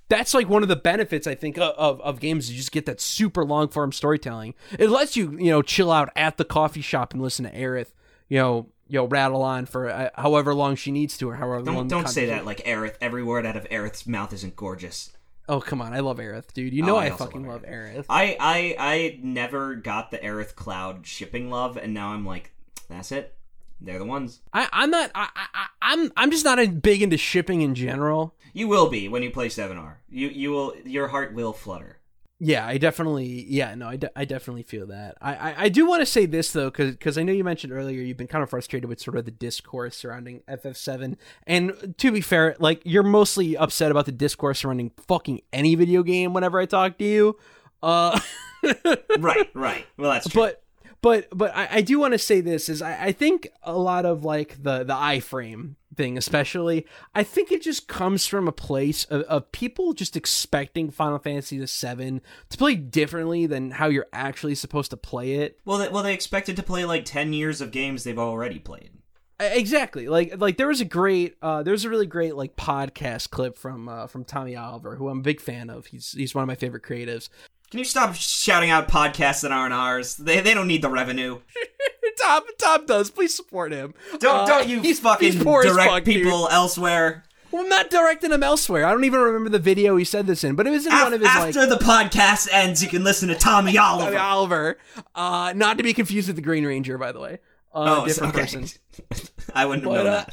that's like one of the benefits I think of, of, games. You just get that super long form storytelling. It lets you you know chill out at the coffee shop and listen to Aerith, you know, you know, rattle on for uh, however long she needs to or however long. Don't the don't say that like Aerith. Every word out of Aerith's mouth isn't gorgeous. Oh come on, I love Aerith, dude. You know Oh, I I, fucking love love Aerith. I I I never got the Aerith Cloud shipping love, and now I'm like, that's it. They're the ones. I, I'm not. I, I, I'm. I'm just not a big into shipping in general. You will be when you play Seven R. You you will. Your heart will flutter. Yeah, I definitely. Yeah, no, I, de- I definitely feel that. I, I, I do want to say this though, because because I know you mentioned earlier you've been kind of frustrated with sort of the discourse surrounding FF7, and to be fair, like you're mostly upset about the discourse surrounding fucking any video game. Whenever I talk to you, uh, <laughs> right, right. Well, that's true. but but but I, I do want to say this is I, I think a lot of like the the iframe thing especially i think it just comes from a place of, of people just expecting final fantasy VII to play differently than how you're actually supposed to play it. Well, they, well, they expected to play like ten years of games they've already played. Exactly. Like like there was a great uh there's a really great like podcast clip from uh from tommy oliver who i'm a big fan of. He's he's one of my favorite creatives Can you stop shouting out podcasts that aren't ours? They they don't need the revenue. <laughs> tom tom does please support him Don't Uh, don't you he's- fucking he's direct fuck, dude. people elsewhere. Well, I'm not directing him elsewhere. I don't even remember the video he said this in, but it was in Af- one of his like after the podcast ends, you can listen to Tommy Oliver. Tommy Oliver. Uh, not to be confused with the Green Ranger, by the way. Uh, Oh, different okay. person. <laughs> I wouldn't have known uh,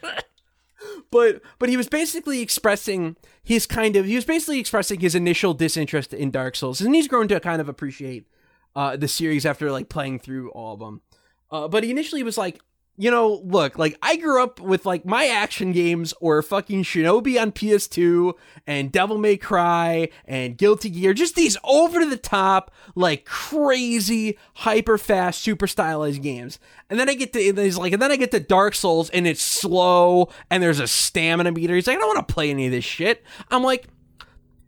that. <laughs> but but he was basically expressing his kind of he was basically expressing his initial disinterest in Dark Souls, and he's grown to kind of appreciate uh, the series after like playing through all of them. Uh, but he initially was like, you know, look, like I grew up with like my action games were fucking Shinobi on PS2 and Devil May Cry and Guilty Gear, just these over the top, like crazy, hyper fast, super stylized games. And then I get to, he's like, and then I get to Dark Souls and it's slow and there's a stamina meter. He's like, I don't want to play any of this shit. I'm like,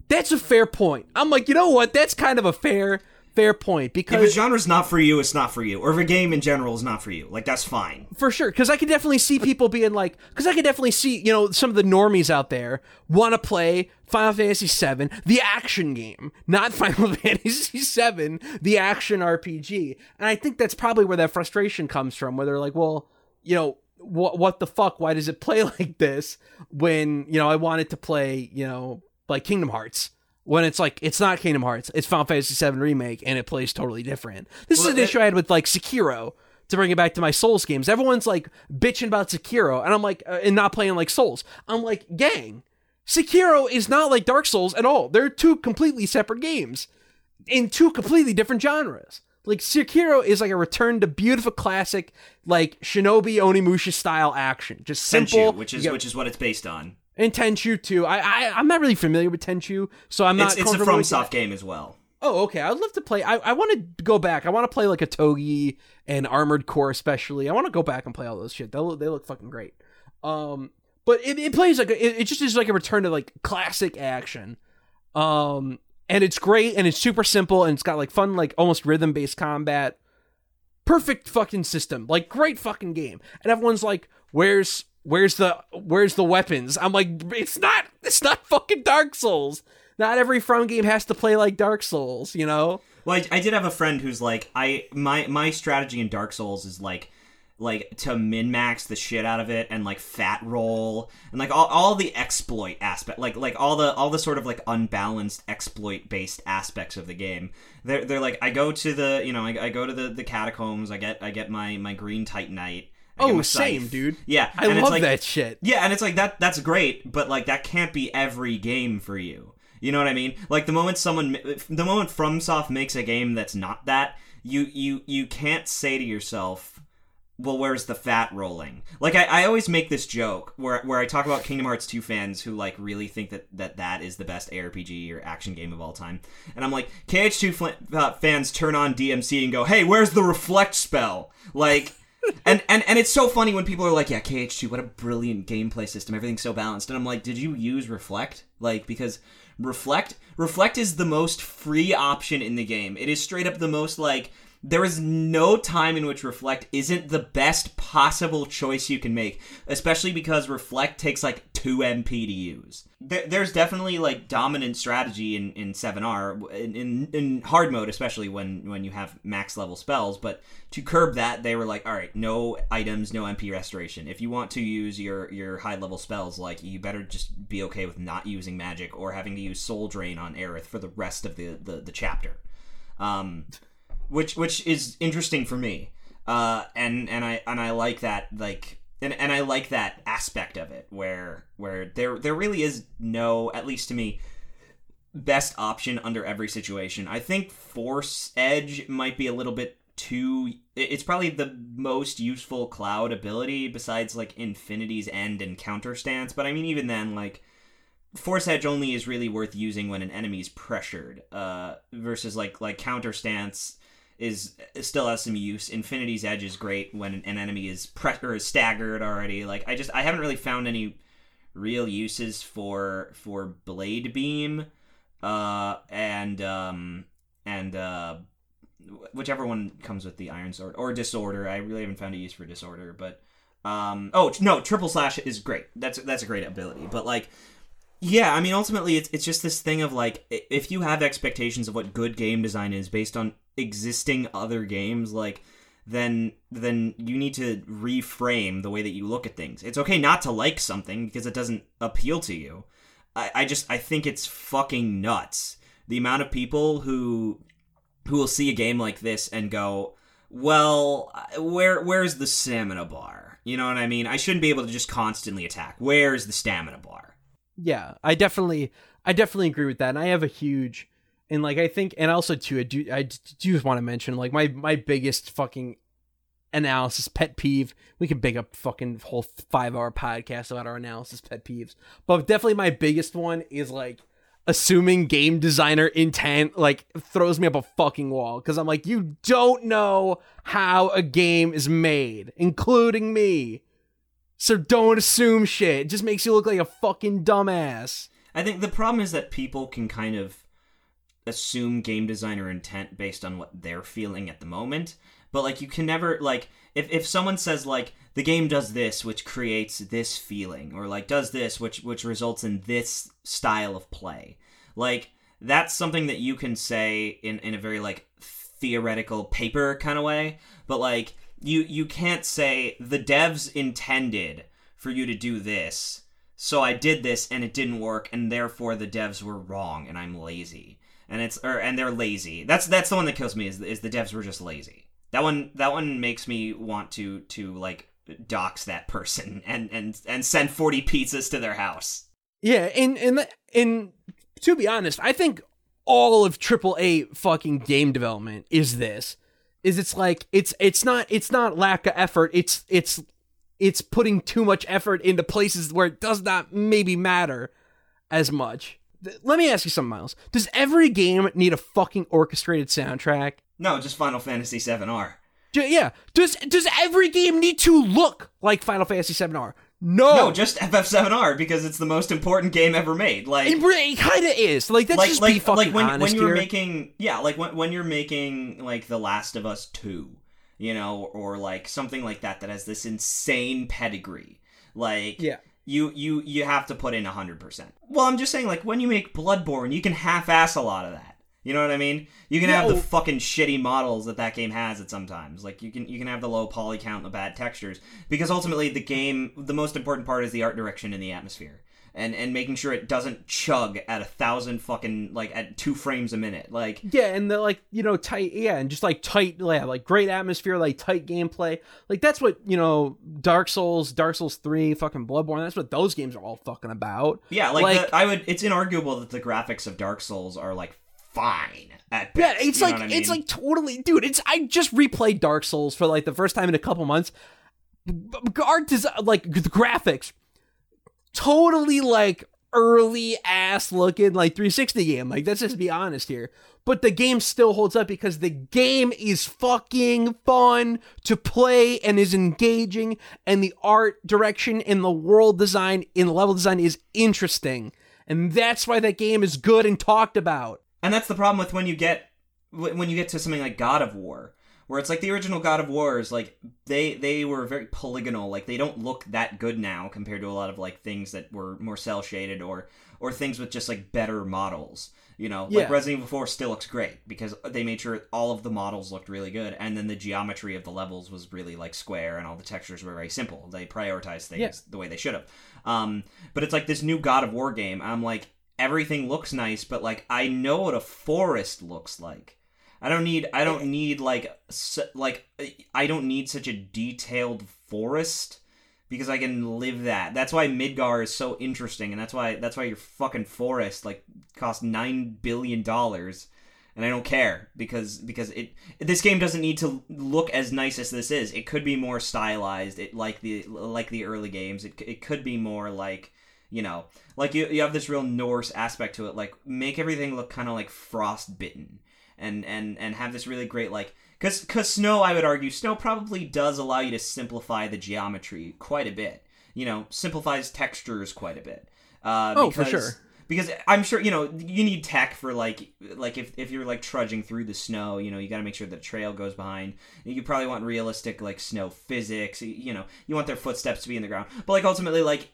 that's a fair point. I'm like, you know what? That's kind of a fair, fair point because If a genre's not for you, it's not for you. Or if a game in general is not for you, like that's fine. for sure because i can definitely see people being like because i can definitely see you know some of the normies out there want to play final fantasy 7 the action game not <laughs> final fantasy 7 the action rpg and i think that's probably where that frustration comes from where they're like well you know what what the fuck why does it play <laughs> like this when you know i wanted to play you know like kingdom hearts when it's like it's not Kingdom Hearts, it's Final Fantasy VII remake, and it plays totally different. This Well, is an issue I had with like Sekiro. To bring it back to my Souls games, everyone's like bitching about Sekiro, and I'm like, uh, and not playing like Souls. I'm like, gang, Sekiro is not like Dark Souls at all. They're two completely separate games in two completely different genres. Like Sekiro is like a return to beautiful classic, like Shinobi Onimusha style action, just simple. Tenchu, which is You which is what it's based on. And Tenchu too. I, I I'm not really familiar with Tenchu, so I'm not. It's, it's a FromSoft game as well. Oh, okay. I'd love to play. I, I want to go back. I want to play like Otogi and Armored Core, especially. I want to go back and play all those shit. They look, they look fucking great. Um, but it, it plays like a, it, it just is like a return to like classic action. Um, and it's great and it's super simple and it's got like fun like almost rhythm based combat. Perfect fucking system. Like great fucking game. And everyone's like, "Where's where's the where's the weapons? I'm like, it's not it's not fucking Dark Souls. Not every From game has to play like Dark Souls, you know. Well, I, I did have a friend who's like, I my my strategy in Dark Souls is like like to min max the shit out of it and like fat roll and like all, all the exploit aspect like like all the all the sort of like unbalanced exploit based aspects of the game they're, they're like i go to the you know I, I go to the the catacombs i get i get my my green titanite Oh, same, dude. yeah I love like- that shit. yeah, and it's like that that's great, but like that can't be every game for you. You know what I mean? Like the moment someone the moment FromSoft makes a game that's not that, you you you can't say to yourself, "Well, where's the fat rolling?" Like I, I always make this joke where where I talk about Kingdom Hearts 2 fans who like really think that that that is the best ARPG or action game of all time. And I'm like, KH2 fl- uh, fans turn on DMC and go, "Hey, where's the reflect spell?" Like and, and and it's so funny when people are like, "Yeah, KH2, what a brilliant gameplay system. Everything's so balanced." And I'm like, "Did you use Reflect?" Like because Reflect Reflect is the most free option in the game. It is straight up the most like there is no time in which Reflect isn't the best possible choice you can make, especially because Reflect takes like 2 MP to use. There, there's definitely like dominant strategy in, in 7R, in, in, in hard mode, especially when, when you have max level spells, but to curb that, they were like, all right, no items, no MP restoration. If you want to use your, your high level spells, like you better just be okay with not using magic or having to use Soul Drain on Aerith for the rest of the, the, the chapter. Um, which which is interesting for me. Uh, and and I and I like that like and, and I like that aspect of it where where there there really is no at least to me best option under every situation. I think Force Edge might be a little bit too it's probably the most useful cloud ability besides like Infinity's End and Counter Stance, but I mean even then like Force Edge only is really worth using when an enemy is pressured, uh, versus like like Counter Stance is still has some use. Infinity's Edge is great when an enemy is pre- or is staggered already. Like I just I haven't really found any real uses for for Blade Beam, uh, and um and uh, whichever one comes with the Iron Sword or Disorder. I really haven't found a use for Disorder, but um oh no, Triple Slash is great. That's that's a great ability, but like. Yeah, I mean, ultimately, it's it's just this thing of like, if you have expectations of what good game design is based on existing other games, like, then then you need to reframe the way that you look at things. It's okay not to like something because it doesn't appeal to you. I, I just I think it's fucking nuts the amount of people who who will see a game like this and go, well, where where's the stamina bar? You know what I mean? I shouldn't be able to just constantly attack. Where's the stamina bar? Yeah, I definitely, I definitely agree with that, and I have a huge, and like I think, and also too, I do, I do just want to mention like my my biggest fucking analysis pet peeve. We could big up fucking whole five hour podcast about our analysis pet peeves, but definitely my biggest one is like assuming game designer intent like throws me up a fucking wall because I'm like, you don't know how a game is made, including me. So don't assume shit. It just makes you look like a fucking dumbass. I think the problem is that people can kind of assume game designer intent based on what they're feeling at the moment. But like you can never like if if someone says like the game does this which creates this feeling or like does this which which results in this style of play. Like that's something that you can say in in a very like theoretical paper kind of way, but like you you can't say the devs intended for you to do this so I did this and it didn't work, and therefore the devs were wrong, and I'm lazy, and it's or and they're lazy. That's that's the one that kills me is is the devs were just lazy. That one that one makes me want to to like dox that person <laughs> and and and send forty pizzas to their house. Yeah, and and and to be honest, I think all of AAA fucking game development is this. Is it's like it's it's not it's not lack of effort. It's it's it's putting too much effort into places where it does not maybe matter as much. Th- Let me ask you something, Miles. Does every game need a fucking orchestrated soundtrack? No, just Final Fantasy VII R. Yeah. Does does every game need to look like Final Fantasy VII R? No. No, just FF7R because it's the most important game ever made. Like it, it kind of is. Like let's like just be fucking like when honest when you're here. making yeah like when when you're making like The Last of Us two, you know, or like something like that that has this insane pedigree. Like Yeah. You you you have to put in 100%. Well, I'm just saying like when you make Bloodborne, you can half-ass a lot of that. You know what I mean? You can Yeah, have the fucking shitty models that that game has at sometimes. Like you can you can have the low poly count and the bad textures because ultimately the game the most important part is the art direction and the atmosphere. And, and making sure it doesn't chug at a thousand fucking like at two frames a minute like Yeah, and the like, you know, tight yeah, and just like tight yeah, like great atmosphere, like tight gameplay. Like that's what, you know, Dark Souls, Dark Souls 3, fucking Bloodborne, that's what those games are all fucking about. Yeah, like, Like- the, I would. It's inarguable that the graphics of Dark Souls are like fine at Yeah, it's like I mean? it's like totally dude, it's I just replayed Dark Souls for like the first time in a couple months. Art design like the graphics totally like early ass looking like 360 game. Like let's just be honest here. But the game still holds up because the game is fucking fun to play and is engaging and the art direction and the world design in the level design is interesting. And that's why that game is good and talked about. and that's the problem with when you get when you get to something like God of War, where it's like the original God of Wars, like they they were very polygonal. Like they don't look that good now compared to a lot of like things that were more cell shaded or or things with just like better models. You know, Yeah. like Resident Evil 4 still looks great because they made sure all of the models looked really good, and then the geometry of the levels was really like square, and all the textures were very simple. They prioritized things Yeah. the way they should have. Um, but it's like this new God of War game. I'm like, everything looks nice, but like I know what a forest looks like. I don't need. I don't need like like I don't need such a detailed forest because I can live that. That's why Midgar is so interesting, and that's why that's why your fucking forest like cost nine billion dollars, and I don't care because because it this game doesn't need to look as nice as this is. It could be more stylized. It like the like the early games. It it could be more like you know like you you have this real Norse aspect to it. Like make everything look kind of like frostbitten and and and have this really great like because because snow i would argue snow probably does allow you to simplify the geometry quite a bit. You know simplifies textures quite a bit. Uh Oh, for because- sure. because i'm sure you know you need tech for like like if, if you're like trudging through the snow you know you got to make sure the trail goes behind. You probably want realistic like snow physics. You- you know you want their footsteps to be in the ground. But like ultimately like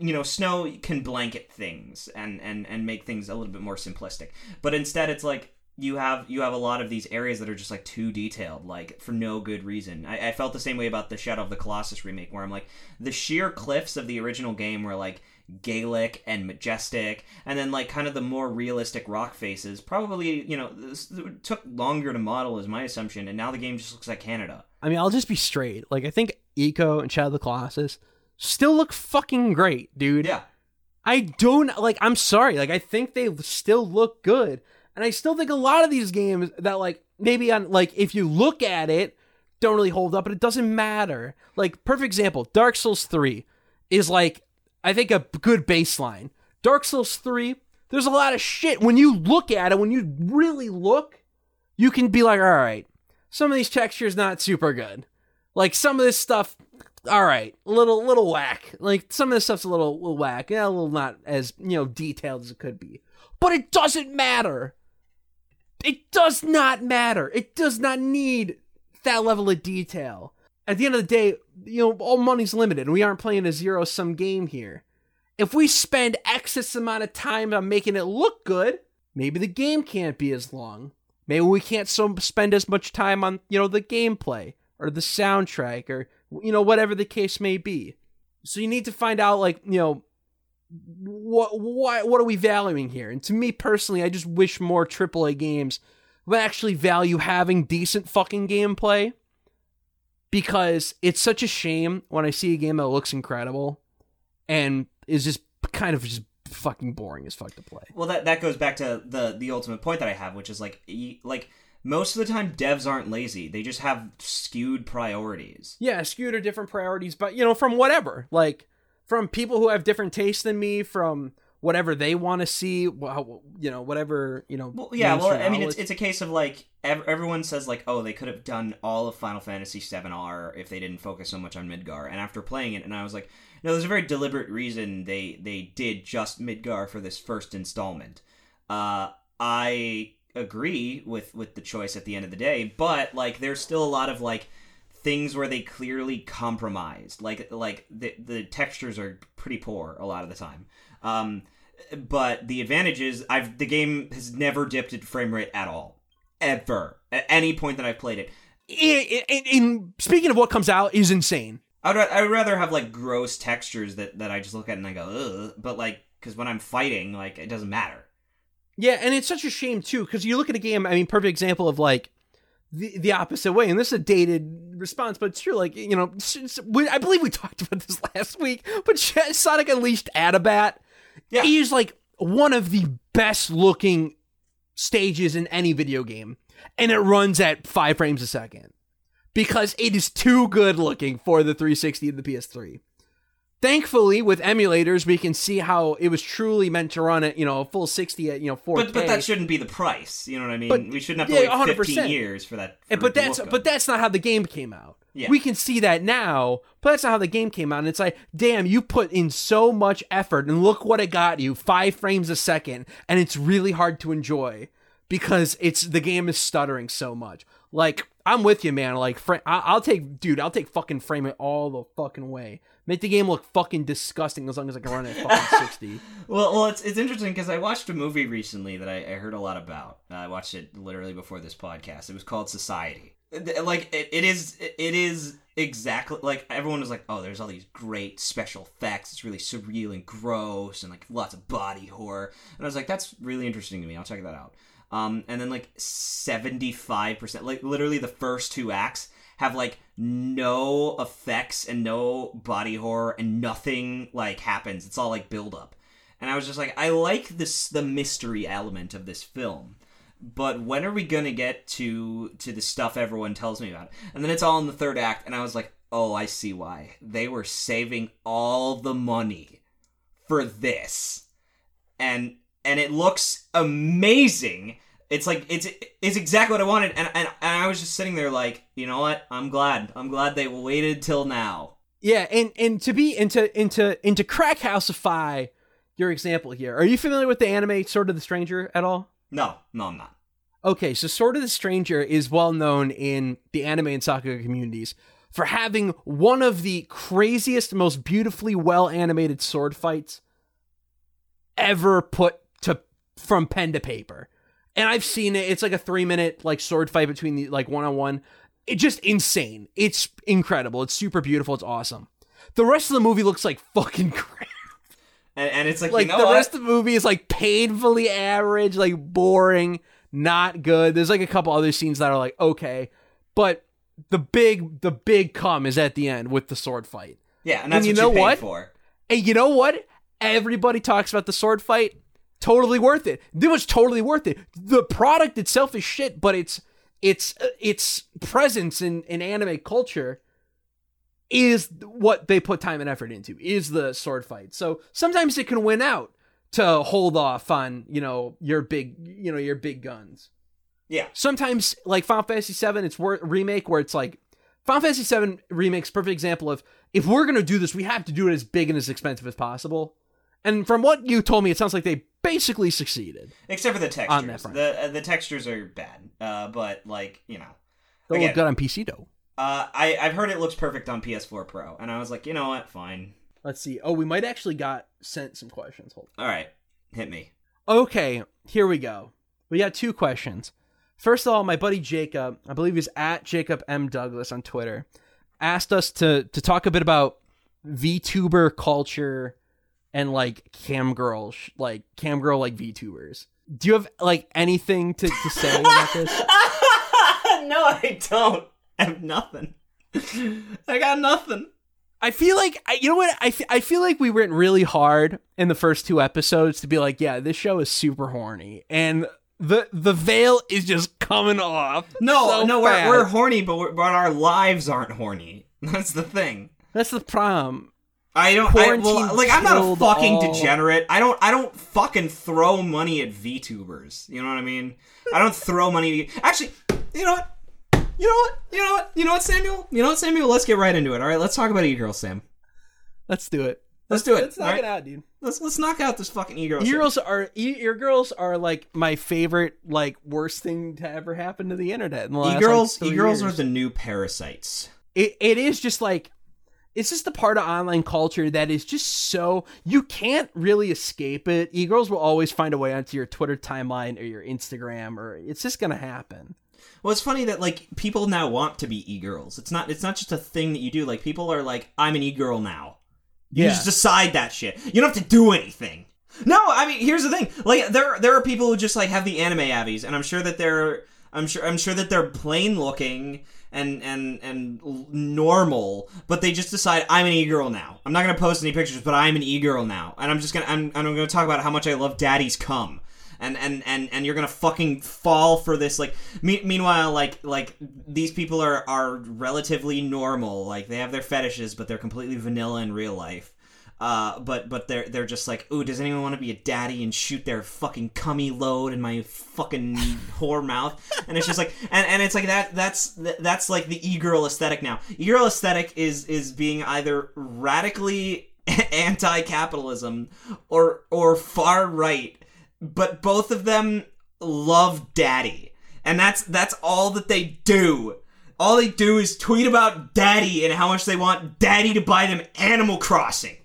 you know snow can blanket things and and and make things a little bit more simplistic. But instead it's like you have you have a lot of these areas that are just like too detailed like for no good reason I, I felt the same way about the shadow of the colossus remake where i'm like the sheer cliffs of the original game were like Gaelic and majestic, and then like kind of the more realistic rock faces. Probably, you know, took longer to model, is my assumption, and now the game just looks like Canada. I mean, I'll just be straight. Like, I think Ico and Shadow of the Colossus still look fucking great, dude. Yeah, I don't like. I'm sorry. Like, I think they still look good, and I still think a lot of these games that like maybe on like if you look at it, don't really hold up, but it doesn't matter. Like, perfect example: Dark Souls Three is like I think a good baseline. Dark Souls Three, there's a lot of shit when you look at it. When you really look, you can be like, all right, some of these textures not super good. Like some of this stuff, all right, a little little whack. Like some of this stuff's a little little whack, yeah, a little not as you know detailed as it could be. But it doesn't matter. It does not matter. It does not need that level of detail. At the end of the day, you know, all money's limited, and we aren't playing a zero sum game here. If we spend excess amount of time on making it look good, maybe the game can't be as long. Maybe we can't so spend as much time on, you know, the gameplay or the soundtrack or you know whatever the case may be. So you need to find out like, you know, what what what are we valuing here? And to me personally, I just wish more AAA games would actually value having decent fucking gameplay because it's such a shame when I see a game that looks incredible and is just kind of just fucking boring as fuck to play. well that that goes back to the the ultimate point that I have, which is like like most of the time devs aren't lazy; they just have skewed priorities. Yeah, skewed or different priorities, but you know, from whatever, like from people who have different tastes than me, from whatever they want to see, you know, whatever you know. Well, yeah, well, I mean, it's it's a case of like ev- everyone says like, oh, they could have done all of Final Fantasy VII R if they didn't focus so much on Midgar. And after playing it, and I was like, no, there's a very deliberate reason they they did just Midgar for this first installment. Uh, I agree with with the choice at the end of the day, but like, there's still a lot of like things where they clearly compromised. Like like the the textures are pretty poor a lot of the time. Um, but the advantage is I've the game has never dipped in frame rate at all, ever at any point that I've played it. In, in, in speaking of what comes out is insane. I'd I'd rather have like gross textures that that I just look at and I go ugh, but like because when I'm fighting, like it doesn't matter. Yeah, and it's such a shame too because you look at a game. I mean, perfect example of like the the opposite way, and this is a dated response, but it's true. Like you know, s- s- we- I believe we <laughs> talked about this last week, but Sonic Unleashed Adabat Yeah. is like one of the best looking stages in any video game, and it runs at five frames a second because it is too good looking for the 360 and the PS3. Thankfully, with emulators, we can see how it was truly meant to run at you know a full 60 at you know 4K. But but that shouldn't be the price. You know what I mean? But- we shouldn't have to yeah, wait 15 100%. years for that. For but that's but that's not how the game came out. Yeah. We can see that now, but that's not how the game came out. And it's like, damn, you put in so much effort, and look what it got you: five frames a second, and it's really hard to enjoy because it's the game is stuttering so much. Like, I'm with you, man. Like, fra- I- I'll take, dude, I'll take fucking frame it all the fucking way. Make the game look fucking disgusting as long as I can run it at fucking <laughs> sixty. Well, well, it's it's interesting because I watched a movie recently that I, I heard a lot about. Uh, I watched it literally before this podcast. It was called Society. Like it, it is it is exactly like everyone was like, oh, there's all these great special effects. It's really surreal and gross and like lots of body horror. And I was like, that's really interesting to me. I'll check that out. Um, and then like seventy five percent, like literally the first two acts have like no effects and no body horror and nothing like happens. It's all like build up. And I was just like, I like this the mystery element of this film. But when are we gonna get to to the stuff everyone tells me about? And then it's all in the third act, and I was like, oh, I see why. They were saving all the money for this. And and it looks amazing. It's like it's it's exactly what I wanted, and, and and I was just sitting there like, you know what? I'm glad. I'm glad they waited till now. Yeah, and and to be into into into crack housify your example here. Are you familiar with the anime Sword of the Stranger at all? No, no, I'm not. Okay, so Sword of the Stranger is well known in the anime and Sakuga communities for having one of the craziest, most beautifully well animated sword fights ever put from pen to paper. And I've seen it. It's like a three minute like sword fight between the like one on one. It's just insane. It's incredible. It's super beautiful. It's awesome. The rest of the movie looks like fucking <laughs> crap. And, and it's like, Like you know the what? rest of the movie is like painfully average, like boring, not good. There's like a couple other scenes that are like okay, but the big the big come is at the end with the sword fight. yeah, and that's you what know you what? for. And you know what? Everybody talks about the sword fight. Totally worth it. It was totally worth it. The product itself is shit, but it's it's uh, its presence in, in anime culture is what they put time and effort into. Is the sword fight. So sometimes it can win out to hold off on you know your big you know your big guns. Yeah. Sometimes like Final Fantasy VII, it's wor- remake where it's like Final Fantasy VII remake's perfect example of if we're gonna do this, we have to do it as big and as expensive as possible. And from what you told me, it sounds like they basically succeeded. Except for the textures. The uh, the textures are bad. Uh, but like you know, They Again. look good on PC though. uh, I I've heard it looks perfect on PS4 Pro, and I was like, you know what, fine. Let's see. Oh, we might actually got sent some questions. Hold. On. All right, hit me. Okay, here we go. We got two questions. First of all, my buddy Jacob, I believe he's at Jacob M Douglas on Twitter, asked us to to talk a bit about VTuber culture and like cam girl, sh- like cam girl like VTubers. Do you have like anything to, to say about this? <laughs> no, I don't. I have nothing. I got nothing. I feel like I, you know what I, I feel like we went really hard in the first two episodes to be like, yeah, this show is super horny, and the the veil is just coming off. No, so no, we're, we're horny, but we're, but our lives aren't horny. <laughs> That's the thing. That's the problem. I don't. I, well, like I'm not a fucking all- degenerate. I don't. I don't fucking throw money at VTubers. You know what I mean? I don't throw money. Actually, you know what? You know what? You know what? You know what, Samuel? You know what, Samuel? Let's get right into it. All right, let's talk about e-girls, Sam. Let's do it. Let's do it. Let's knock right? it out, dude. Let's let's knock out this fucking E-Girl. E-girls are e-girls are like my favorite, like worst thing to ever happen to the internet. In the last, E-girls, three e-girls are the new parasites. it, it is just like it's just the part of online culture that is just so you can't really escape it. E-girls will always find a way onto your Twitter timeline or your Instagram or it's just gonna happen. Well, it's funny that like people now want to be e-girls. It's not it's not just a thing that you do. Like people are like, I'm an e-girl now. You Yeah. just decide that shit. You don't have to do anything. No, I mean, here's the thing. Like there there are people who just like have the anime avies, and I'm sure that they're I'm sure I'm sure that they're plain looking and and and normal, but they just decide I'm an e-girl now. I'm not gonna post any pictures, but I'm an e-girl now, and I'm just gonna I'm I'm gonna talk about how much I love daddy's cum. And, and and and you're gonna fucking fall for this like me- meanwhile like like these people are are relatively normal like they have their fetishes but they're completely vanilla in real life uh, but but they're they're just like, ooh, does anyone want to be a daddy and shoot their fucking cummy load in my fucking <laughs> whore mouth? And it's just like, and, and it's like that. That's that's like the e girl aesthetic now. E girl aesthetic is is being either radically <laughs> anti-capitalism or or far right, but both of them love daddy, and that's that's all that they do. All they do is tweet about daddy and how much they want daddy to buy them Animal Crossing.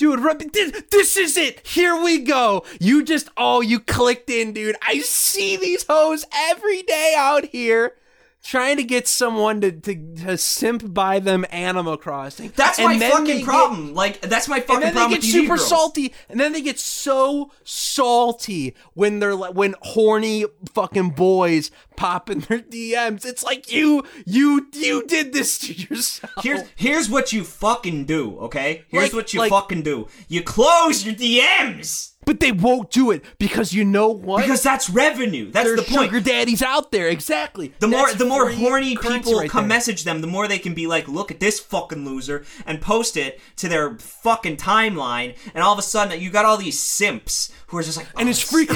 Dude, this, this is it. Here we go. You just, oh, you clicked in, dude. I see these hoes every day out here trying to get someone to, to, to simp by them Animal Crossing. That's And my fucking they get- problem. like that's my fucking problem. and then they problem get super e-girls. salty, and then they get so salty when they're like when horny fucking boys pop in their DMs. It's like you, you, you did this to yourself. Here's here's what you fucking do, okay? Here's Like- what you like- fucking do. You close your DMs but they won't do it because you know what? because that's revenue. That's There's the point. sugar daddies out there. Exactly. The more the more horny people right come there. message them, the more they can be like, "Look at this fucking loser," and post it to their fucking timeline. And all of a sudden, you got all these simps who are just like, and "Oh, it's free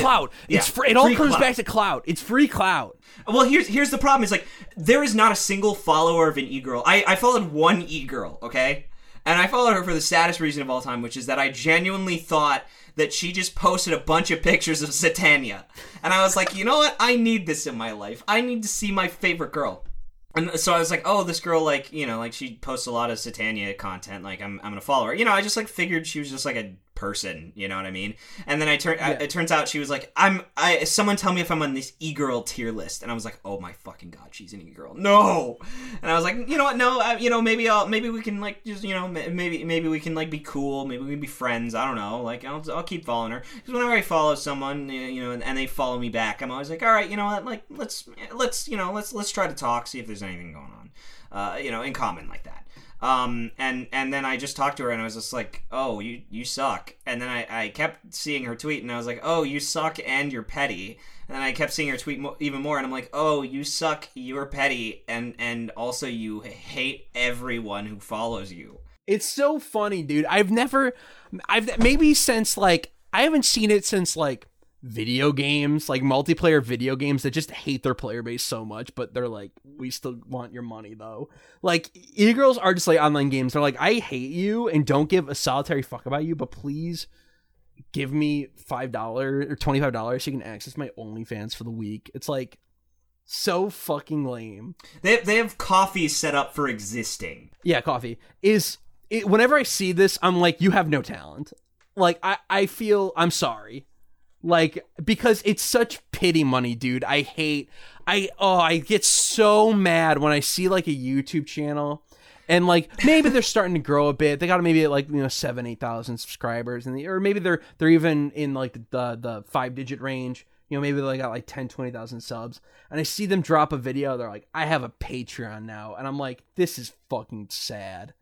yeah. It's free. It all free comes clout." back to clout. It's free clout. Well, here's here's the problem. Is like there is not a single follower of an e girl. I I followed one e girl, okay, and I followed her for the saddest reason of all time, which is that I genuinely thought that she just posted a bunch of pictures of Satania, and I was like, you know what? I need this in my life. I need to see my favorite girl. And so I was like, oh, this girl, like, you know, like she posts a lot of Satania content. Like, I'm, I'm gonna follow her. You know, I just like figured she was just like a person. You know what I mean? And then I turn, I, it turns out she was like, I'm, I. Someone tell me if I'm on this e girl tier list. And I was like, oh my fucking god, she's an e girl. No. And I was like, you know what? No, I, you know, maybe I'll, maybe we can like just, you know, maybe, maybe we can like be cool. Maybe we can be friends. I don't know. Like, I'll, I'll keep following her because whenever I follow someone, you know, and, and they follow me back, I'm always like, all right, you know what? Like, let's, let's, you know, let's, let's try to talk, see if there's anything going on, uh, you know, in common like that. Um, and and then I just talked to her and I was just like, oh, you you suck. And then I, I kept seeing her tweet and I was like, oh, you suck and you're petty. And then I kept seeing her tweet mo- even more and I'm like, oh, you suck, you're petty, and and also you hate everyone who follows you. It's so funny, dude. I've never, I've maybe since like I haven't seen it since like video games, like multiplayer video games that just hate their player base so much, but they're like, we still want your money though. Like e-girls are just like online games. They're like, I hate you and don't give a solitary fuck about you, but please give me five dollars or twenty five dollars so you can access my OnlyFans for the week. It's like so fucking lame. They they have Ko-fi set up for existing. yeah, Ko-fi is it, whenever I see this, I'm like, you have no talent. Like I, I feel I'm sorry. Like because it's such pity money, dude. I hate I oh I get so mad when I see like a YouTube channel and like maybe they're starting to grow a bit. They got maybe like you know seven eight thousand subscribers and the, or maybe they're they're even in like the the five digit range. You know maybe they got like 10 20,000 subs and I see them drop a video they're like I have a Patreon now and I'm like this is fucking sad.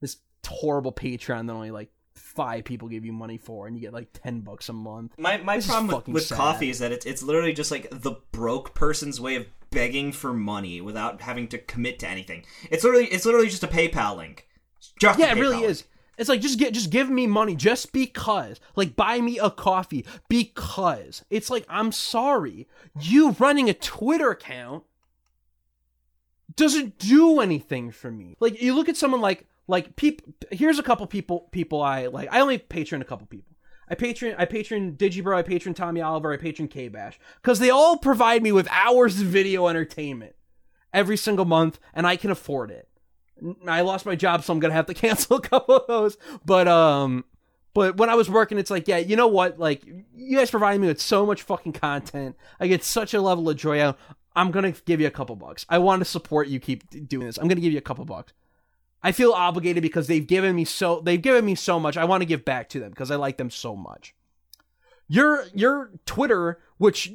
This horrible Patreon that only like five people give you money for and you get like 10 bucks a month. My my This problem with, with sad. Ko-fi is that it's it's literally just like the broke person's way of begging for money without having to commit to anything. It's literally it's literally just a PayPal link. Just Yeah, it really link. is. It's like just get just give me money just because. Like buy me a coffee because. It's like I'm sorry. You running a Twitter account doesn't do anything for me. Like you look at someone like like people here's a couple people people I like. I only patron a couple people. I patron I patron Digibro, I patron Tommy Oliver, I patron K Bash cuz they all provide me with hours of video entertainment every single month and I can afford it. I lost my job, so I'm gonna have to <laughs> cancel a couple of those. But um, but when I was working, it's like, yeah, you know what? Like, you guys provide me with so much fucking content. I get such a level of joy out. I'm gonna give you a couple bucks. I want to support you. Keep doing this. I'm gonna give you a couple bucks. I feel obligated because they've given me so they've given me so much. I want to give back to them because I like them so much. Your your Twitter, which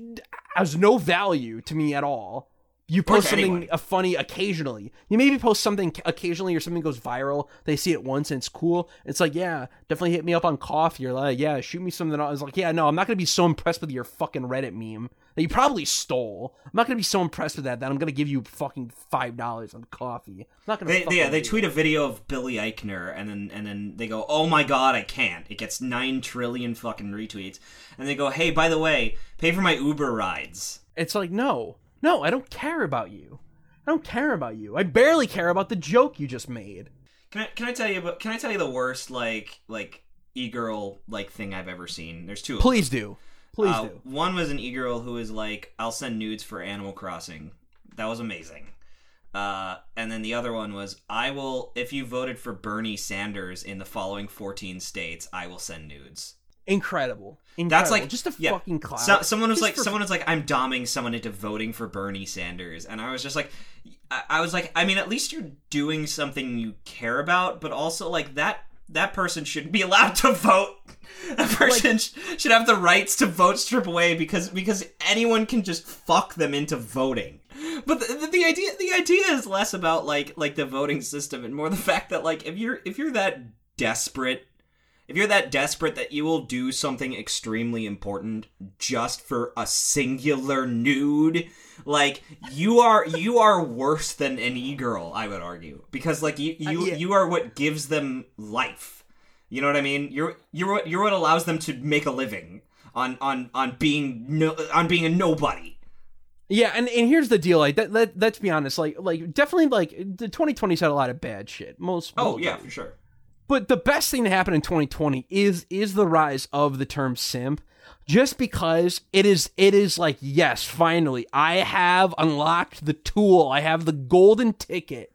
has no value to me at all, you post something anyone. uh, funny occasionally. You maybe post something occasionally or something goes viral. They see it once and it's cool. It's like, yeah, definitely hit me up on Ko-fi. You're like, yeah, shoot me something. I was like, yeah, no, I'm not gonna be so impressed with your fucking Reddit meme that you probably stole. I'm not gonna be so impressed with that that I'm gonna give you fucking five dollars on Ko-fi. I'm not gonna. They, fucking they, yeah, they tweet a video of Billy Eichner, and then and then they go, "Oh my god, I can't!" It gets nine trillion fucking retweets, and they go, "Hey, by the way, pay for my Uber rides." It's like, no, no, I don't care about you. I don't care about you. I barely care about the joke you just made. Can I can I tell you? But can I tell you the worst like like e girl like thing I've ever seen? There's two. of them. Please do. Please Uh, do. One was an e girl who was like, "I'll send nudes for Animal Crossing." That was amazing. Uh, and then the other one was, "I will if you voted for Bernie Sanders in the following 14 states, I will send nudes." Incredible. Incredible. That's like just a yeah. fucking cloud. So, someone was Just like, for- someone was like, I'm doming someone into voting for Bernie Sanders, and I was just like, I, I was like, I mean, at least you're doing something you care about, but also like that that person shouldn't be allowed to vote. <laughs> That person sh- should have the rights to vote strip away because because anyone can just fuck them into voting. But the, the, the idea the idea is less about like like the voting system and more the <laughs> fact that like if you're if you're that desperate if you're that desperate that you will do something extremely important just for a singular nude like you are you are worse than an e-girl i would argue because like you you, uh, yeah. you are what gives them life you know what i mean you're you're what you're what allows them to make a living on on on being no, on being a nobody Yeah, and, and here's the deal. Like, that, let, let's be honest. Like, like definitely, like the 2020's had a lot of bad shit. Most. oh yeah for sure But the best thing to happen in 2020 is is the rise of the term simp. Just because it is it is like yes, finally I have unlocked the tool. I have the golden ticket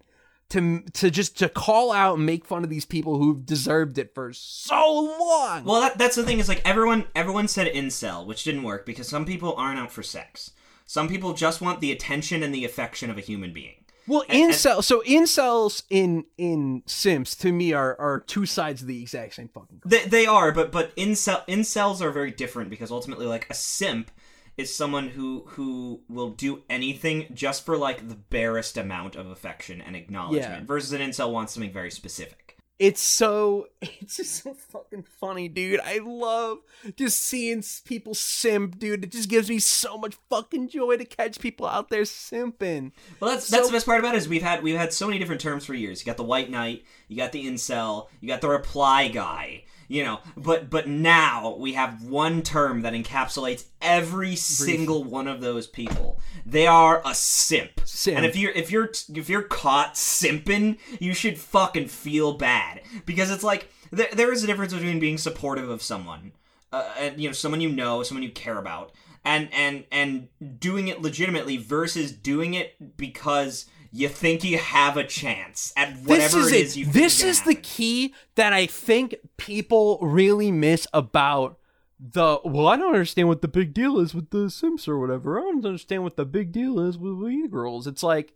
to to just to call out and make fun of these people who've deserved it for so long. Well, that, that's the thing is like everyone everyone said incel, which didn't work because some people aren't out for sex. Some people just want the attention and the affection of a human being. Well, incel. So incels in in simps to me are are two sides of the exact same fucking. coin. They, they are, but but incel incels are very different because ultimately, like a simp is someone who who will do anything just for like the barest amount of affection and acknowledgement. Yeah. Versus an incel wants something very specific. It's so <laughs> it's just so fucking funny, dude. I love just seeing people simp, dude. It just gives me so much fucking joy to catch people out there simping. Well, that's that's the best part about it is we've had we've had so many different terms for years. You got the white knight, you got the incel, you got the reply guy. You know, but but now we have one term that encapsulates every single one of those people. They are a simp. Simp. And if you're if you're if you're caught simping, you should fucking feel bad because it's like there, there is a difference between being supportive of someone, uh, and you know, someone you know, someone you care about, and and and doing it legitimately versus doing it because you think you have a chance at whatever this is it is you. This is the key that I think people really miss about the. Well, I don't understand what the big deal is with the simps or whatever. I don't understand what the big deal is with we girls. It's like,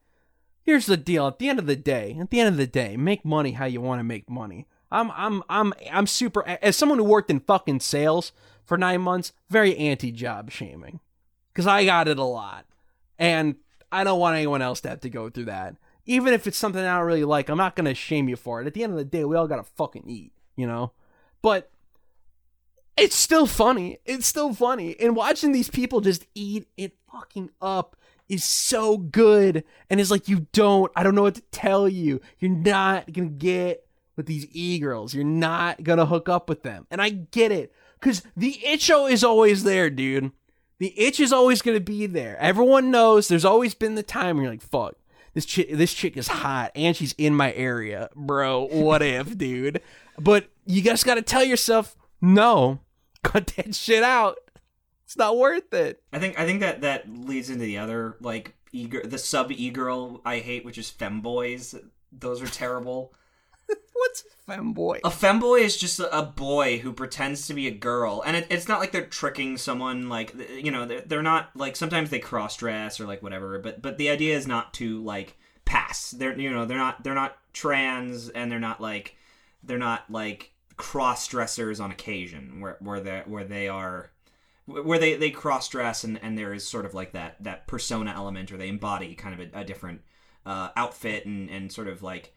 here's the deal. At the end of the day, at the end of the day, make money how you want to make money. I'm I'm I'm I'm super as someone who worked in fucking sales for 9 months, very anti job shaming. Cuz I got it a lot. And I don't want anyone else to have to go through that. Even if it's something I don't really like, I'm not to shame you for it. At the end of the day, we all got to fucking eat, you know? But it's still funny. It's still funny. And watching these people just eat it fucking up is so good. And it's like, you don't, I don't know what to tell you. You're not to get with these e girls. You're not to hook up with them. And I get it. Because the itcho is always there, dude. The itch is always going to be there. Everyone knows there's always been the time where you're like, fuck. This chick, this chick is hot and she's in my area, bro. What if, dude? But you just got to tell yourself, no, cut that shit out. It's not worth it. I think I think that that leads into the other like e the sub e girl I hate, which is femboys. Those are terrible. What's a femboy? A femboy is just a, a boy who pretends to be a girl, and it, it's not like they're tricking someone. Like you know, they're, they're not like sometimes they cross dress or like whatever. But but the idea is not to like pass. They're you know they're not they're not trans and they're not like they're not like cross dressers on occasion where where they where they are where they they cross dress and and there is sort of like that that persona element or they embody kind of a, a different uh, outfit and and sort of like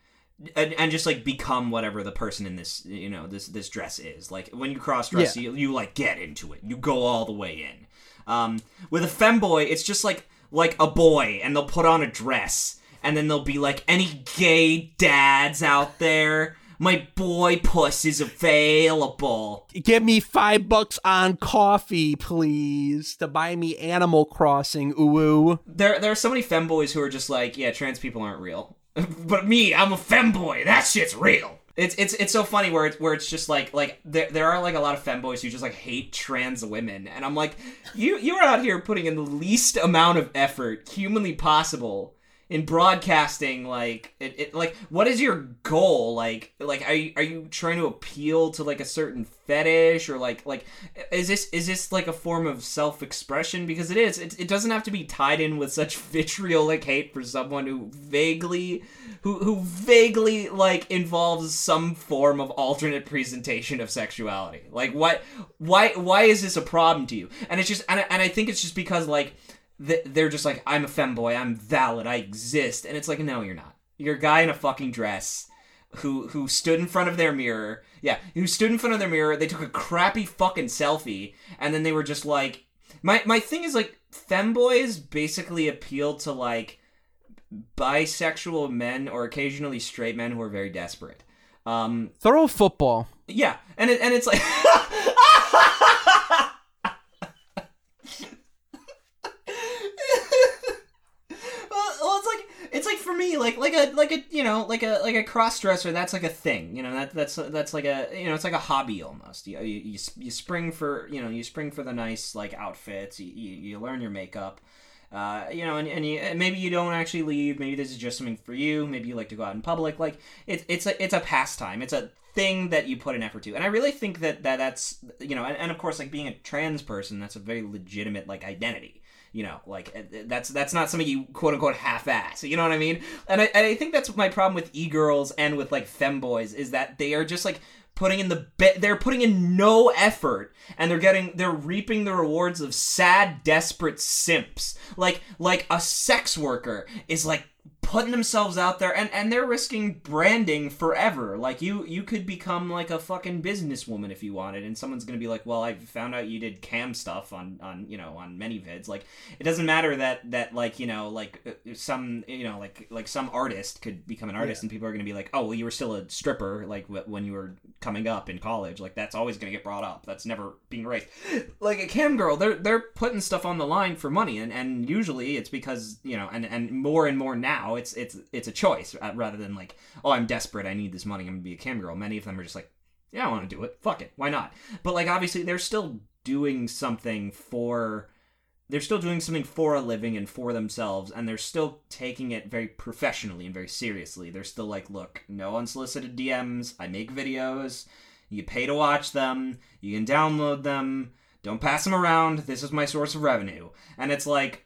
and, and just like become whatever the person in this you know this this dress is like when you cross dress Yeah. you, you like get into it you go all the way in um with a femboy it's just like like a boy and they'll put on a dress and then they'll be like any gay dads out there my boy puss is available Give me five bucks on Ko-fi, please, to buy me Animal Crossing. Ooh, ooh. there there are so many femboys who are just like, yeah, trans people aren't real. <laughs> but me, I'm a femboy. That shit's real. It's it's it's so funny where it's where it's just like like there, there are like a lot of femboys who just like hate trans women and I'm like you you are out here putting in the least amount of effort humanly possible in broadcasting like it, it like what is your goal? Like like are you, are you trying to appeal to like a certain fetish or like like is this is this like a form of self-expression? Because it is it, it doesn't have to be tied in with such <laughs> vitriolic hate for someone who vaguely who who vaguely like involves some form of alternate presentation of sexuality. Like what why why is this a problem to you? And it's just and I, and I think it's just because like they're just like I'm a femboy, I'm valid, I exist, and it's like no, you're not. You're a guy in a fucking dress who who stood in front of their mirror. Yeah, who stood in front of their mirror. They took a crappy fucking selfie, and then they were just like, my my thing is like femboys basically appeal to like bisexual men or occasionally straight men who are very desperate. Um, Throw a football. yeah, and it, and it's like. <laughs> well, well, it's like for me, like like a like a you know like a like a cross dresser. That's like a thing. You know that that's that's like a you know it's like a hobby almost. You you, you, you spring for you know you spring for the nice like outfits. You you, you learn your makeup. Uh, you know, and, and, you, maybe you don't actually leave. Maybe this is just something for you. Maybe you like to go out in public. Like it's it's a it's a pastime. It's a thing that you put an effort to. And I really think that, that that's you know, and, and of course, like being a trans person, that's a very legitimate like identity. You know, like uh, that's that's not something you quote unquote half ass. You know what I mean? And I and I think that's my problem with e girls and with like femboys is that they are just like putting in the be- they're putting in no effort and they're getting they're reaping the rewards of sad desperate simps like like a sex worker is like putting themselves out there and and they're risking branding forever. Like you you could become like a fucking businesswoman if you wanted and someone's gonna be like well i found out you did cam stuff on on you know on ManyVids. Like it doesn't matter that that like you know like uh, some you know like like some artist could become an artist and people are gonna be like oh well you were still a stripper like when you were coming up in college. Like that's always gonna get brought up. That's never being erased like a cam girl they're they're putting stuff on the line for money and and usually it's because you know and and more and more now it's it's it's a choice uh, rather than like oh i'm desperate i need this money i'm gonna be a cam girl. Many of them are just like yeah i want to do it. Fuck it. Why not? But like obviously they're still doing something for they're still doing something for a living and for themselves and they're still taking it very professionally and very seriously. They're still like look no unsolicited dms i make videos. You pay to watch them. You can download them. Don't pass them around. This is my source of revenue. And it's like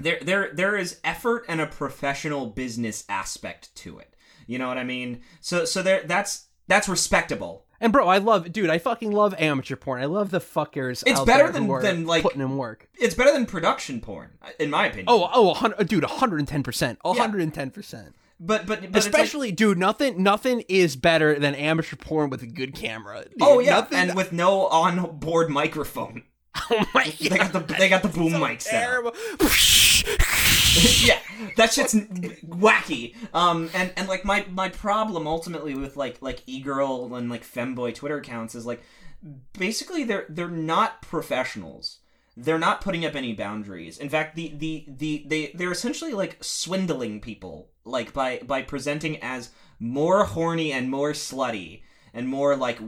there there there is effort and a professional business aspect to it you know what i mean so so there that's that's respectable And bro, I love, dude. I fucking love amateur porn. I love the fuckers. It's out better than- than, like- putting in work. it's better than production porn in my opinion Oh, oh, a hundred, dude, hundred and ten percent, hundred and ten percent. but but, but it's like- Especially, dude, nothing, nothing is better than amateur porn with a good camera. Oh, dude. oh yeah nothing, and with no on-board microphone <laughs> oh my god, they got the they got the boom mic set up. terrible. <laughs> <laughs> yeah, that shit's wacky. Um, and and like my my problem ultimately with like like e-girl and like femboy Twitter accounts is like basically they're they're not professionals. They're not putting up any boundaries. In fact, the the the they they're essentially like swindling people like by by presenting as more horny and more slutty and more like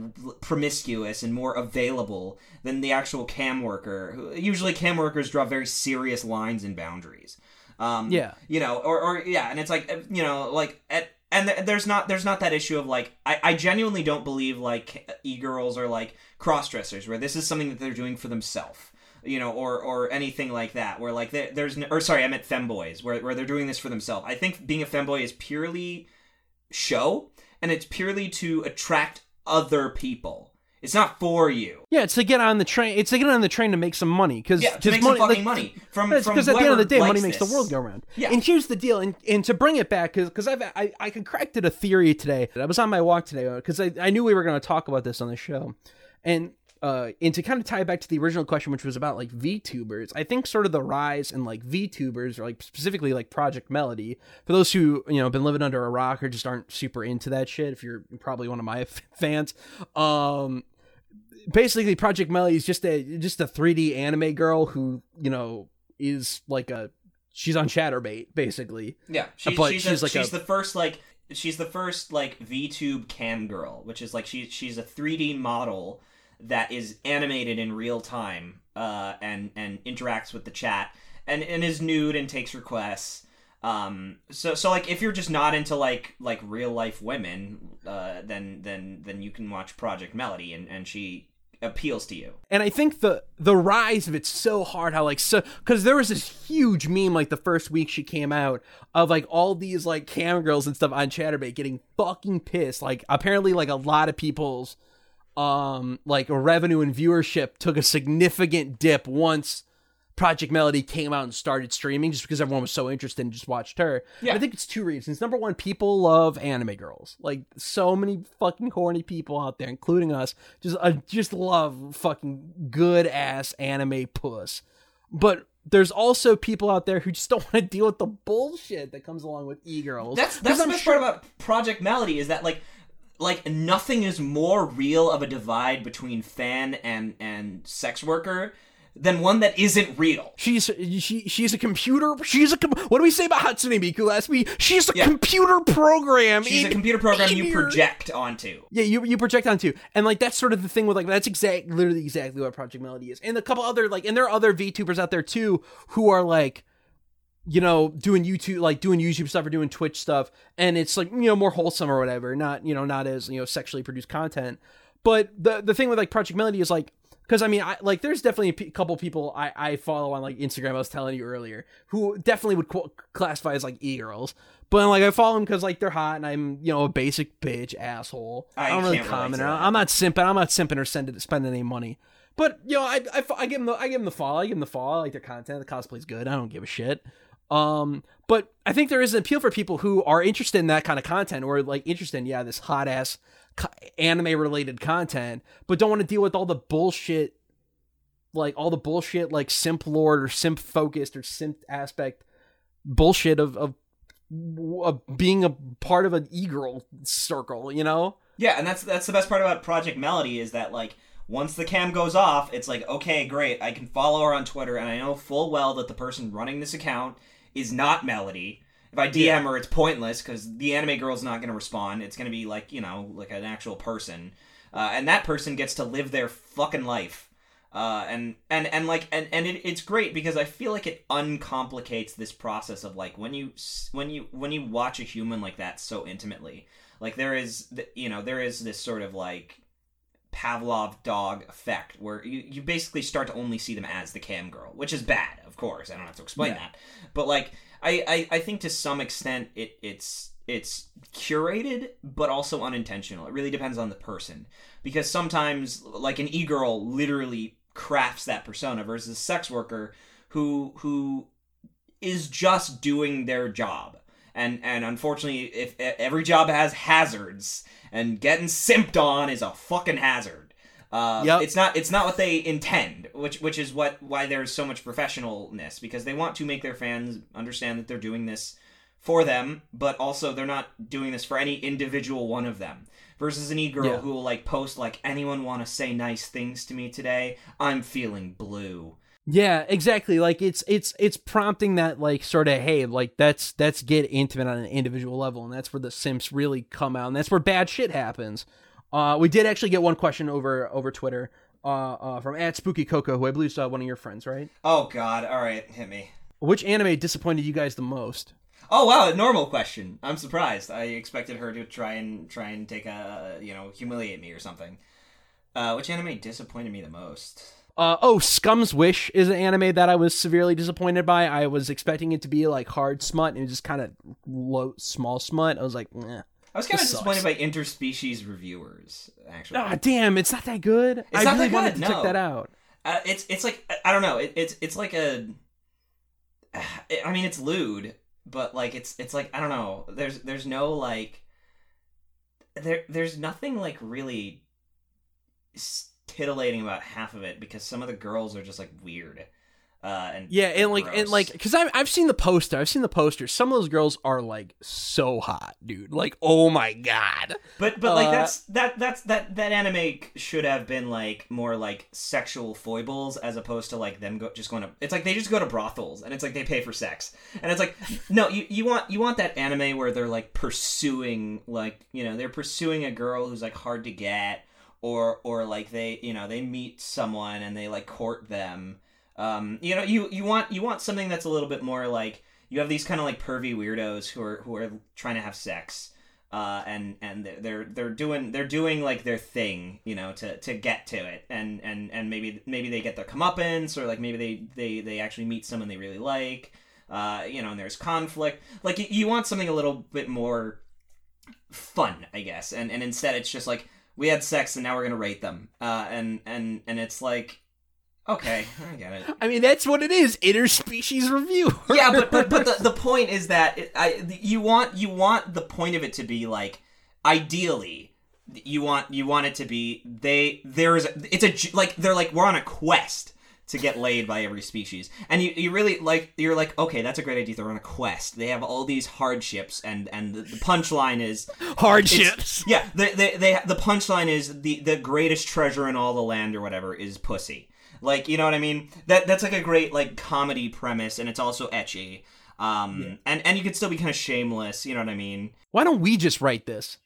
promiscuous and more available than the actual cam worker. Usually, cam workers draw very serious lines and boundaries. Um, Yeah. you know, or, or yeah, and it's like uh, you know, like at and th- there's not there's not that issue of like I, I genuinely don't believe like e-girls are like cross-dressers where this is something that they're doing for themselves you know or or anything like that where like there- there's n- or sorry i meant femboys where, where they're doing this for themselves i think being a femboy is purely show and it's purely to attract other people it's not for you Yeah, it's to get on the train. It's to get on the train to make some money because yeah to make some fucking money from Because at the end of the day, money makes this. the world go round. Yeah. And here's the deal, and, and to bring it back, because I've I, I concocted a theory today. I was on my walk today because I, I knew we were going to talk about this on the show, and uh, and to kind of tie it back to the original question, which was about like VTubers, I think sort of the rise in like VTubers, or like specifically like Project Melody. For those who you know been living under a rock or just aren't super into that shit, if you're probably one of my f- <laughs> fans, um, basically Project Melody is just a just a 3D anime girl who you know is like a she's on Chaturbate basically. Yeah, she's, But she's, she's a, like she's a- the first like she's the first like VTube cam girl, which is like she she's a 3D model that is animated in real time uh, and and interacts with the chat and and is nude and takes requests. Um, so so like if you're just not into like like real life women, uh, then then then you can watch Project Melody and and she appeals to you. And I think the the rise of it's so hard how like so because there was this huge meme like the first week she came out of like all these like cam girls and stuff on Chaturbate getting fucking pissed. Like apparently like a lot of people's um like revenue and viewership took a significant dip once Project Melody came out and started streaming just because everyone was so interested and just watched her. Yeah. I think it's two reasons. Number one, people love anime girls. Like so many fucking horny people out there, including us, just uh, just love fucking good ass anime puss. But there's also people out there who just don't <laughs> want to deal with the bullshit that comes along with e girls. That's that's the best part about Project Melody is that like like nothing is more real of a divide between fan and and sex worker than one that isn't real. She's she she's a computer. She's a com- what do we say about Hatsune Miku last week? She's a Yeah. computer program. She's a computer program in you project onto. Yeah, you you project onto, and like that's sort of the thing with like that's exact, literally exactly what Project Melody is, and a couple other like, and there are other VTubers out there too who are like, you know, doing YouTube like doing YouTube stuff or doing Twitch stuff, and it's like you know more wholesome or whatever, not you know not as you know sexually produced content. But the the thing with like Project Melody is like because I mean I like there's definitely a p- couple people I I follow on like Instagram I was telling you earlier who definitely would qu- classify as like e girls. But like I follow them because like they're hot and I'm you know a basic bitch asshole. I don't really comment. I'm not simping. I'm not simping or sending spending any money. But you know I, I I give them the I give them the follow. I give them the follow. I like their content. The cosplay's good. I don't give a shit. Um, but I think there is an appeal for people who are interested in that kind of content or like interested in yeah this hot ass anime related content, but don't want to deal with all the bullshit, like all the bullshit like simp lord or simp focused or simp aspect bullshit of of, of being a part of an e girl circle. You know. Yeah, and that's that's the best part about Project Melody is that like once the cam goes off, it's like okay, great, I can follow her on Twitter, and I know full well that the person running this account is not Melody. If I DM her, it's pointless because the anime girl's not going to respond. It's going to be like you know, like an actual person, uh, and that person gets to live their fucking life. Uh, and and and like and and it, it's great because I feel like it uncomplicates this process of like when you when you when you watch a human like that so intimately, like there is you know there is this sort of like Pavlov dog effect where you, you basically start to only see them as the cam girl, which is bad, of course. I don't have to explain Yeah. that, but like I, I I think to some extent it it's it's curated but also unintentional. It really depends on the person because sometimes like an e-girl literally crafts that persona versus a sex worker who who is just doing their job. And and unfortunately, if e- every job has hazards, and getting simped on is a fucking hazard. Uh, Yep. It's not it's not what they intend, which which is what why there's so much professionalness because they want to make their fans understand that they're doing this for them, but also they're not doing this for any individual one of them. Versus an e-girl Yeah. who will like post like anyone want to say nice things to me today? I'm feeling blue. Yeah, exactly. Like it's it's it's prompting that like sort of hey, like that's that's get intimate on an individual level, and that's where the simps really come out, and that's where bad shit happens. Uh, we did actually get one question over over Twitter uh, uh, from at Spooky Coco, who I believe is uh, one of your friends, right? Oh God! All right, hit me. Which anime disappointed you guys the most? Oh wow, a normal question. I'm surprised. I expected her to try and try and take a you know humiliate me or something. Uh, which anime disappointed me the most? Uh, oh, Scum's Wish is an anime that I was severely disappointed by. I was expecting it to be like hard smut and it just kind of low, small smut. I was like, eh. I was kind of disappointed sucks. by interspecies reviewers. Actually, Ah, damn, it's not that good. I not really that wanted good, to check that out. uh, it's it's like I don't know. It, it's it's like a. <sighs> I mean, it's lewd, but like it's it's like I don't know. There's there's no like. There there's nothing like really s- titillating about half of it because some of the girls are just like weird. Uh, and Yeah, and like and like because I've I've seen the poster. I've seen the poster. Some of those girls are like so hot, dude. Like, oh my god. But but like Uh, that's that that's that that anime should have been like more like sexual foibles as opposed to like them go just going to it's like they just go to brothels and it's like they pay for sex and it's like <laughs> no you you want you want that anime where they're like pursuing like you know they're pursuing a girl who's like hard to get or or like they you know they meet someone and they like court them. Um you know you you want you want something that's a little bit more like you have these kind of like pervy weirdos who are who are trying to have sex uh, and and they're- they're doing they're doing like their thing, you know, to, to get to it, and and and maybe maybe they get their comeuppance, or like maybe they they they actually meet someone they really like, uh, you know, and there's conflict. Like you, you want something a little bit more fun, I guess, and and instead it's just like we had sex and now we're gonna rate them, uh, and and and it's like, okay, I get it. I mean, that's what it is. Interspecies review. yeah, but but but the, <laughs> the point is that it, I you want you want the point of it to be like ideally you want you want it to be they there's it's a like they're like we're on a quest to get laid by every species and you, you really like you're like okay that's a great idea they're on a quest they have all these hardships and and the, the punchline is <laughs> Hardships. yeah, they, they, they, the punchline is the the greatest treasure in all the land or whatever is pussy. Like, you know what I mean? That that's like a great like comedy premise, and it's also ecchi. Um, and and you could still be kind of shameless. You know what I mean? Why don't we just write this?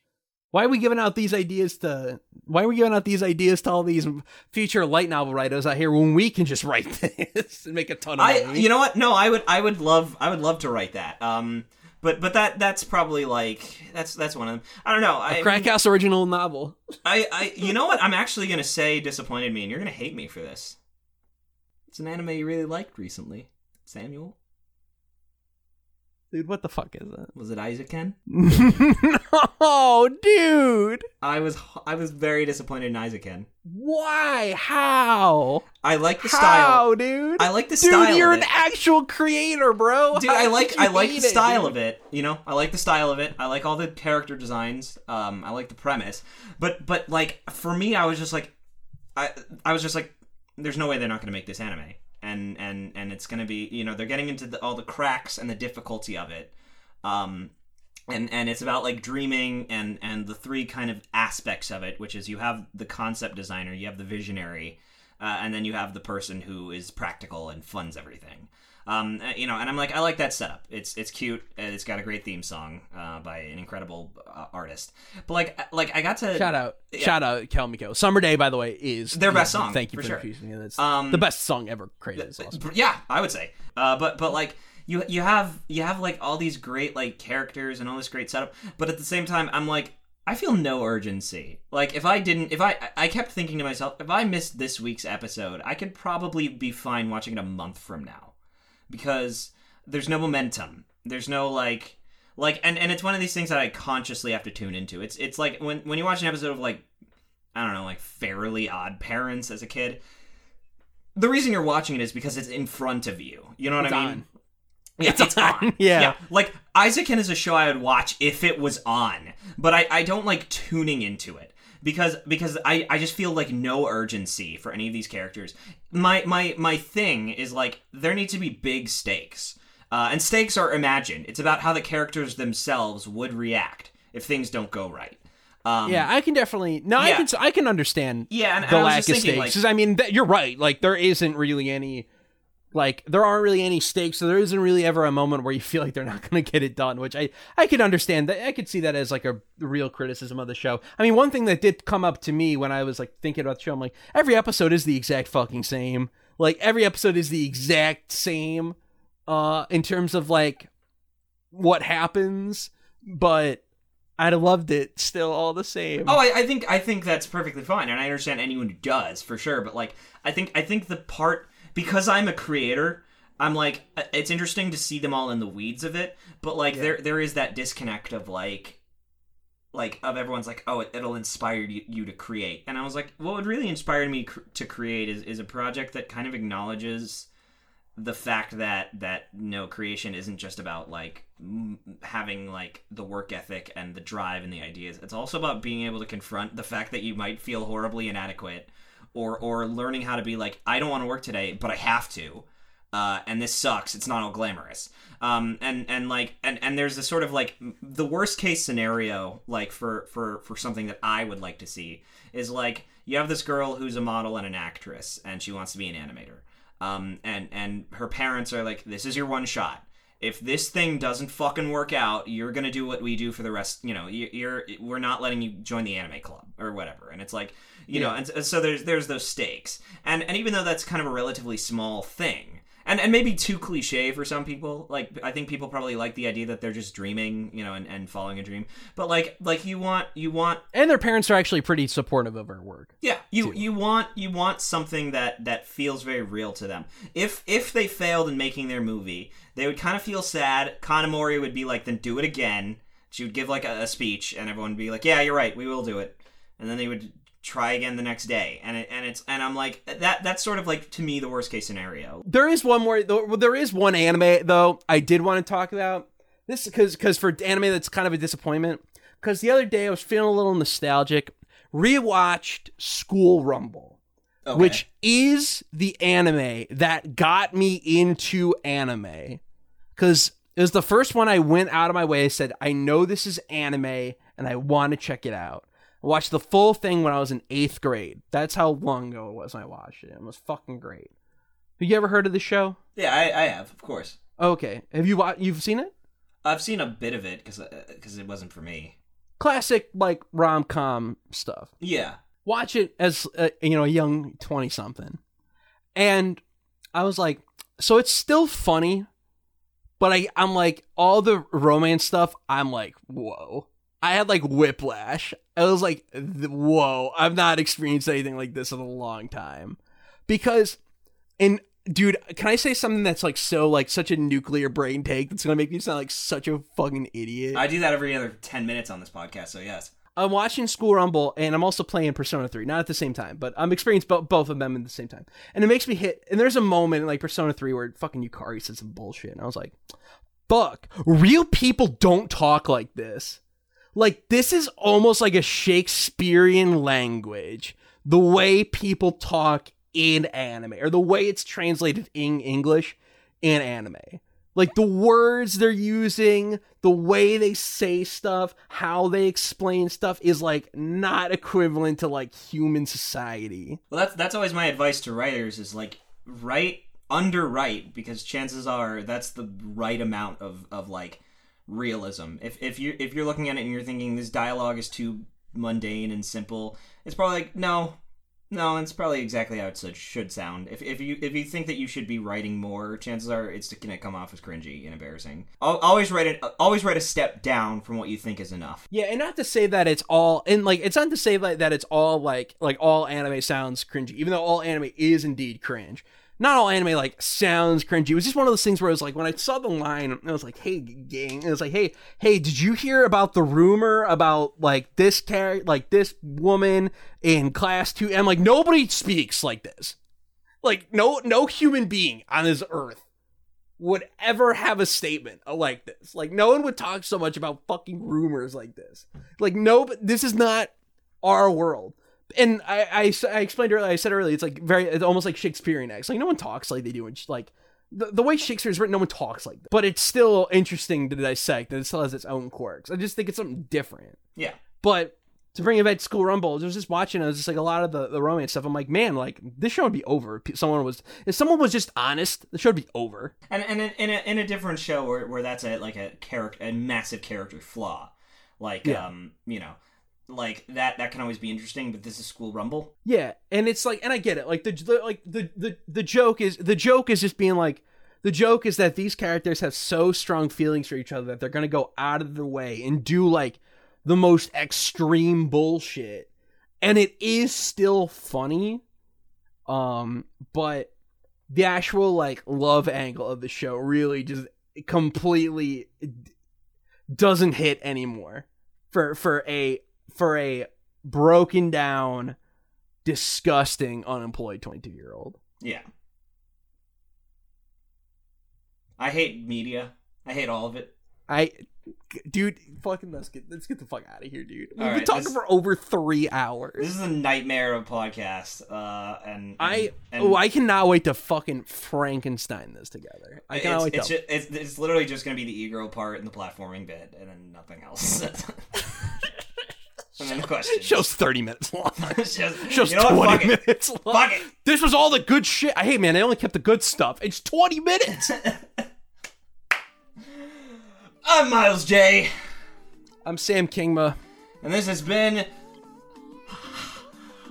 Why are we giving out these ideas to? Why are we giving out these ideas to all these future light novel writers out here when we can just write <laughs> this and make a ton of I, money? you know what? No, I would, I would love, I would love to write that. Um, but but that that's probably like that's that's one of them. I don't know. I, Crack House original novel. I, I, you know what? I'm actually gonna say disappointed me, and you're gonna hate me for this. It's an anime you really liked recently, Samuel. Dude, what the fuck is that? Was it Eizouken? <laughs> no, dude. I was I was very disappointed in Eizouken. Why? How? I like the How, style. dude? I like the dude, style you're of an actual creator, bro. Dude, How I like I like the hate it, style of it. You know, I like the style of it. I like all the character designs. Um, I like the premise. But but like for me, I was just like, I I was just like, there's no way they're not going to make this anime. And and and it's going to be you know they're getting into the, all the cracks and the difficulty of it. Um, and and it's about like dreaming and and the three kind of aspects of it, which is you have the concept designer, you have the visionary, uh, and then you have the person who is practical and funds everything. Um, uh, you know, and I'm like, I like that setup. It's it's cute. It's got a great theme song uh, by an incredible uh, artist. But like, like I got to Shout out, Yeah. shout out, chelmico. Summer Day, by the way, is Their best yeah, song, Thank you for for, sure. me. That's Um, the best song ever created. Awesome. Yeah, I would say. Uh, but but like you you have you have like all these great like characters and all this great setup, but at the same time, I'm like. I feel no urgency. Like if I didn't, if I, I kept thinking to myself, if I missed this week's episode, I could probably be fine watching it a month from now, because there's no momentum. There's no like, like, and and it's one of these things that I consciously have to tune into. It's it's like when when you watch an episode of like, I don't know, like Fairly Odd Parents as a kid. The reason you're watching it is because it's in front of you. You know what It's I mean? on. Yeah, it's, on. <laughs> Yeah. Like Eizouken is a show I would watch if it was on, but I, I don't like tuning into it because because I, I just feel like no urgency for any of these characters. My my my thing is like there need to be big stakes. Uh, and stakes are imagined. It's about how the characters themselves would react if things don't go right. Um, Yeah, I can definitely. No, I can. I can understand. Yeah, and- and the I was lack of thinking, stakes. like- I mean, that, you're right. Like there isn't really any. Like there aren't really any stakes, so there isn't really ever a moment where you feel like they're not <laughs> going to get it done. Which I I could understand that. I could see that as like a real criticism of the show. I mean, one thing that did come up to me when I was like thinking about the show, I'm like, every episode is the exact fucking same. Like every episode is the exact same. Uh, in terms of like what happens, but I'd have loved it still all the same. Oh, I, I think I think that's perfectly fine, and I understand anyone who does for sure. But like, I think I think the part because I'm a creator, I'm like, uh, it's interesting to see them all in the weeds of it. But like, there there is that disconnect of like, like of everyone's like, oh, it, it'll inspire you, you to create, and I was like, what would really inspire me cr- to create is is a project that kind of acknowledges the fact that that no creation isn't just about like m- having like the work ethic and the drive and the ideas it's also about being able to confront the fact that you might feel horribly inadequate or or learning how to be like i don't want to work today but i have to uh, and this sucks it's not all glamorous um, and and like and and there's this sort of like the worst case scenario like for for for something that i would like to see is like you have this girl who's a model and an actress and she wants to be an animator um, and and her parents are like, "This is your one shot. If this thing doesn't fucking work out, you're gonna do what we do for the rest. You know, you, you're we're not letting you join the anime club or whatever." And it's like, you know, and, and so there's there's those stakes, and and even though that's kind of a relatively small thing, and and maybe too cliche for some people. Like I think people probably like the idea that they're just dreaming, you know, and, and following a dream. But like like you want you want and their parents are actually pretty supportive of her work. yeah, you you want you want something that that feels very real to them. If if they failed in making their movie, they would kind of feel sad. Kanamori would be like, "Then do it again." She would give like a, a speech, and everyone would be like, "Yeah, you're right. We will do it." And then they would try again the next day, and it, and it's and I'm like that that's sort of like to me the worst case scenario. There is one more. there is one anime though I did want to talk about this because because for anime that's kind of a disappointment. Because the other day I was feeling a little nostalgic. Rewatched School Rumble, Okay. which is the anime that got me into anime. Because it was the first one I went out of my way. I said I know this is anime and I want to check it out. I watched the full thing when I was in eighth grade. That's how long ago it was when I watched it. It was fucking great. Have you ever heard of the show? yeah, I, I have of course. Okay. Have you watched? you've seen it? I've seen a bit of it because because uh, it wasn't for me. Classic like rom com stuff. Yeah. Watch it as a, you know a young twenty something, and I was like, so it's still funny, but I I'm like all the romance stuff. I'm like, whoa. I had like whiplash. I was like, whoa. I've not experienced anything like this in a long time, because, and dude, can I say something that's like so like such a nuclear brain take that's gonna make me sound like such a fucking idiot? I do that every other ten minutes on this podcast, so yes. I'm watching School Rumble and I'm also playing Persona 3, not at the same time, but I'm experiencing bo- both of them at the same time. And it makes me hit. And there's a moment in like Persona 3 where fucking Yukari said some bullshit. And I was like, fuck, real people don't talk like this. Like, this is almost like a Shakespearean language. The way people talk in anime, or the way it's translated in English in anime. Like the words they're using, the way they say stuff, how they explain stuff is like not equivalent to like human society. Well, that's that's always my advice to writers is like write underwrite because chances are that's the right amount of of like realism. If if you if you're looking at it and you're thinking this dialogue is too mundane and simple, it's probably like no. No, it's probably exactly how it should- sound. If, if you if you think that you should be writing more, chances are it's to come off as cringy and embarrassing. Always write it. Always write a step down from what you think is enough. Yeah, and not to say that it's all and like it's not to say like that it's all like like all anime sounds cringy, even though all anime is indeed cringe. Not all anime like sounds cringy. It was just one of those things where it was like when I saw the line, I was like, "Hey, gang!" It was like, "Hey, hey, did you hear about the rumor about like this character, like this woman in class two? And I'm like, nobody speaks like this. Like no no human being on this earth would ever have a statement like this. Like no one would talk so much about fucking rumors like this. Like no, this is not our world. And I, I, I explained earlier. I said earlier, it's like very, it's almost like Shakespearean acts. Like no one talks like they do, and like the, the way Shakespeare is written, no one talks like that. But it's still interesting to dissect, and it still has its own quirks. I just think it's something different. Yeah. But to bring it back to School Rumble, I was just watching. I was just like a lot of the, the romance stuff. I'm like, man, like this show would be over. if Someone was if someone was just honest, the show would be over. And and in, in a in a different show where, where that's a like a character a massive character flaw, like Yeah. um you know, like that that can always be interesting. But this is School Rumble. Yeah, and it's like, and I get it. Like the, the like the the the joke is the joke is just being like the joke is that these characters have so strong feelings for each other that they're to go out of their way and do like the most extreme bullshit and it is still funny um but the actual like love angle of the show really just completely doesn't hit anymore for for a for a broken down disgusting unemployed 22 year old Yeah. I hate media. I hate all of it. i dude fucking let's get let's get the fuck out of here dude we've All been right, talking this- for over three hours This is a nightmare of a podcast. Uh, and I and oh I cannot wait to fucking Frankenstein this together. I cannot it's, wait it's, to. ju- it's, it's literally just gonna be the e-girl part and the platforming bit, and then nothing else. <laughs> and then the question. Show's thirty minutes long. <laughs> Just- Show's you know what? twenty Fuck it. minutes long. Fuck it. This was all the good shit. I hate man. They only kept the good stuff. It's twenty minutes. <laughs> I'm Miles J, I'm Sam Kingma. and this has been.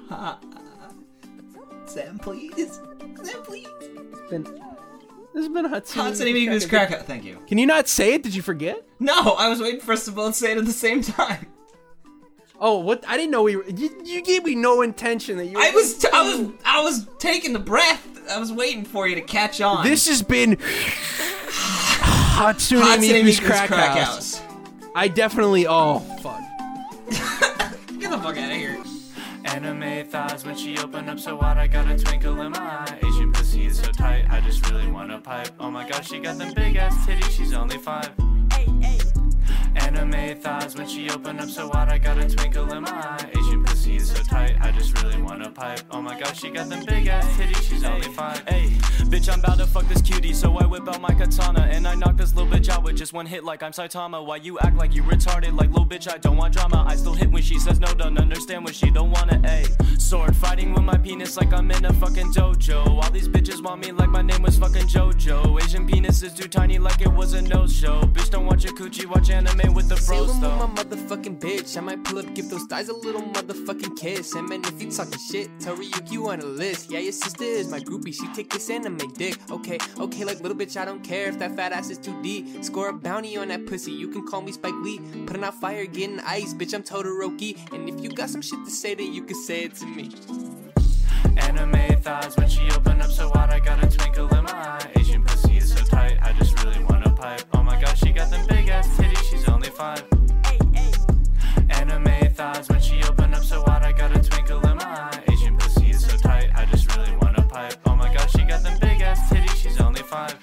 <laughs> Sam, please. Sam, please. It's been this has been Hatsune. Hatsune Miku's crack. Thank you. Can you not say it? Did you forget? No, I was waiting for us to both say it at the same time. Oh, what? I didn't know we were. You, you gave me no intention that you. Were I was, t- I was, I was taking the breath. I was waiting for you to catch on. This has been Hatsune, Hatsune Miku's Miku's crack, crack house. house. I definitely. Oh fuck. <laughs> Get the fuck out of here. Anime thighs when she open up so wide, I got a twinkle in my eye. Asian pussy is so tight, I just really wanna pipe. Oh my gosh, she got them big ass titties, she's only five. Anime thighs when she open up so wide, I got a twinkle in my eye. Asian is so tight, I just really wanna pipe. Oh my gosh, she got them big ass titties, she's only five. Hey, bitch, I'm about to fuck this cutie, so I whip out my katana and I knock this little bitch out with just one hit, like I'm Saitama. Why you act like you retarded, like little bitch? I don't want drama. I still hit when she says no, don't understand when she don't wanna. A sword fighting with my penis like I'm in a fucking dojo. All these bitches want me like my name was fucking JoJo. Asian penis is too tiny, like it was a no show. Bitch, don't watch your coochie, watch anime with the bros though. my motherfucking bitch. I might pull up, give those thighs a little motherfucking fucking kiss. And man, if you talking shit, tell you on a list. Yeah, your sister is my groupie. She take this anime dick. Okay, okay, like little bitch, I don't care if that fat ass is too deep. Score a bounty on that pussy. You can call me Spike Lee. Putting out fire, getting ice, bitch. I'm Todoroki. And if you got some shit to say, then you can say it to me. Anime thighs when she opened up so wide, I got a twinkle in my eye. Asian pussy is so tight, I just really wanna pipe. Oh my gosh, she got them big ass titties. She's only five thighs when she opened up so wide. I got a twinkle in my eye. Asian pussy is so tight. I just really wanna pipe. Oh my god, she got them big ass titties. She's only five.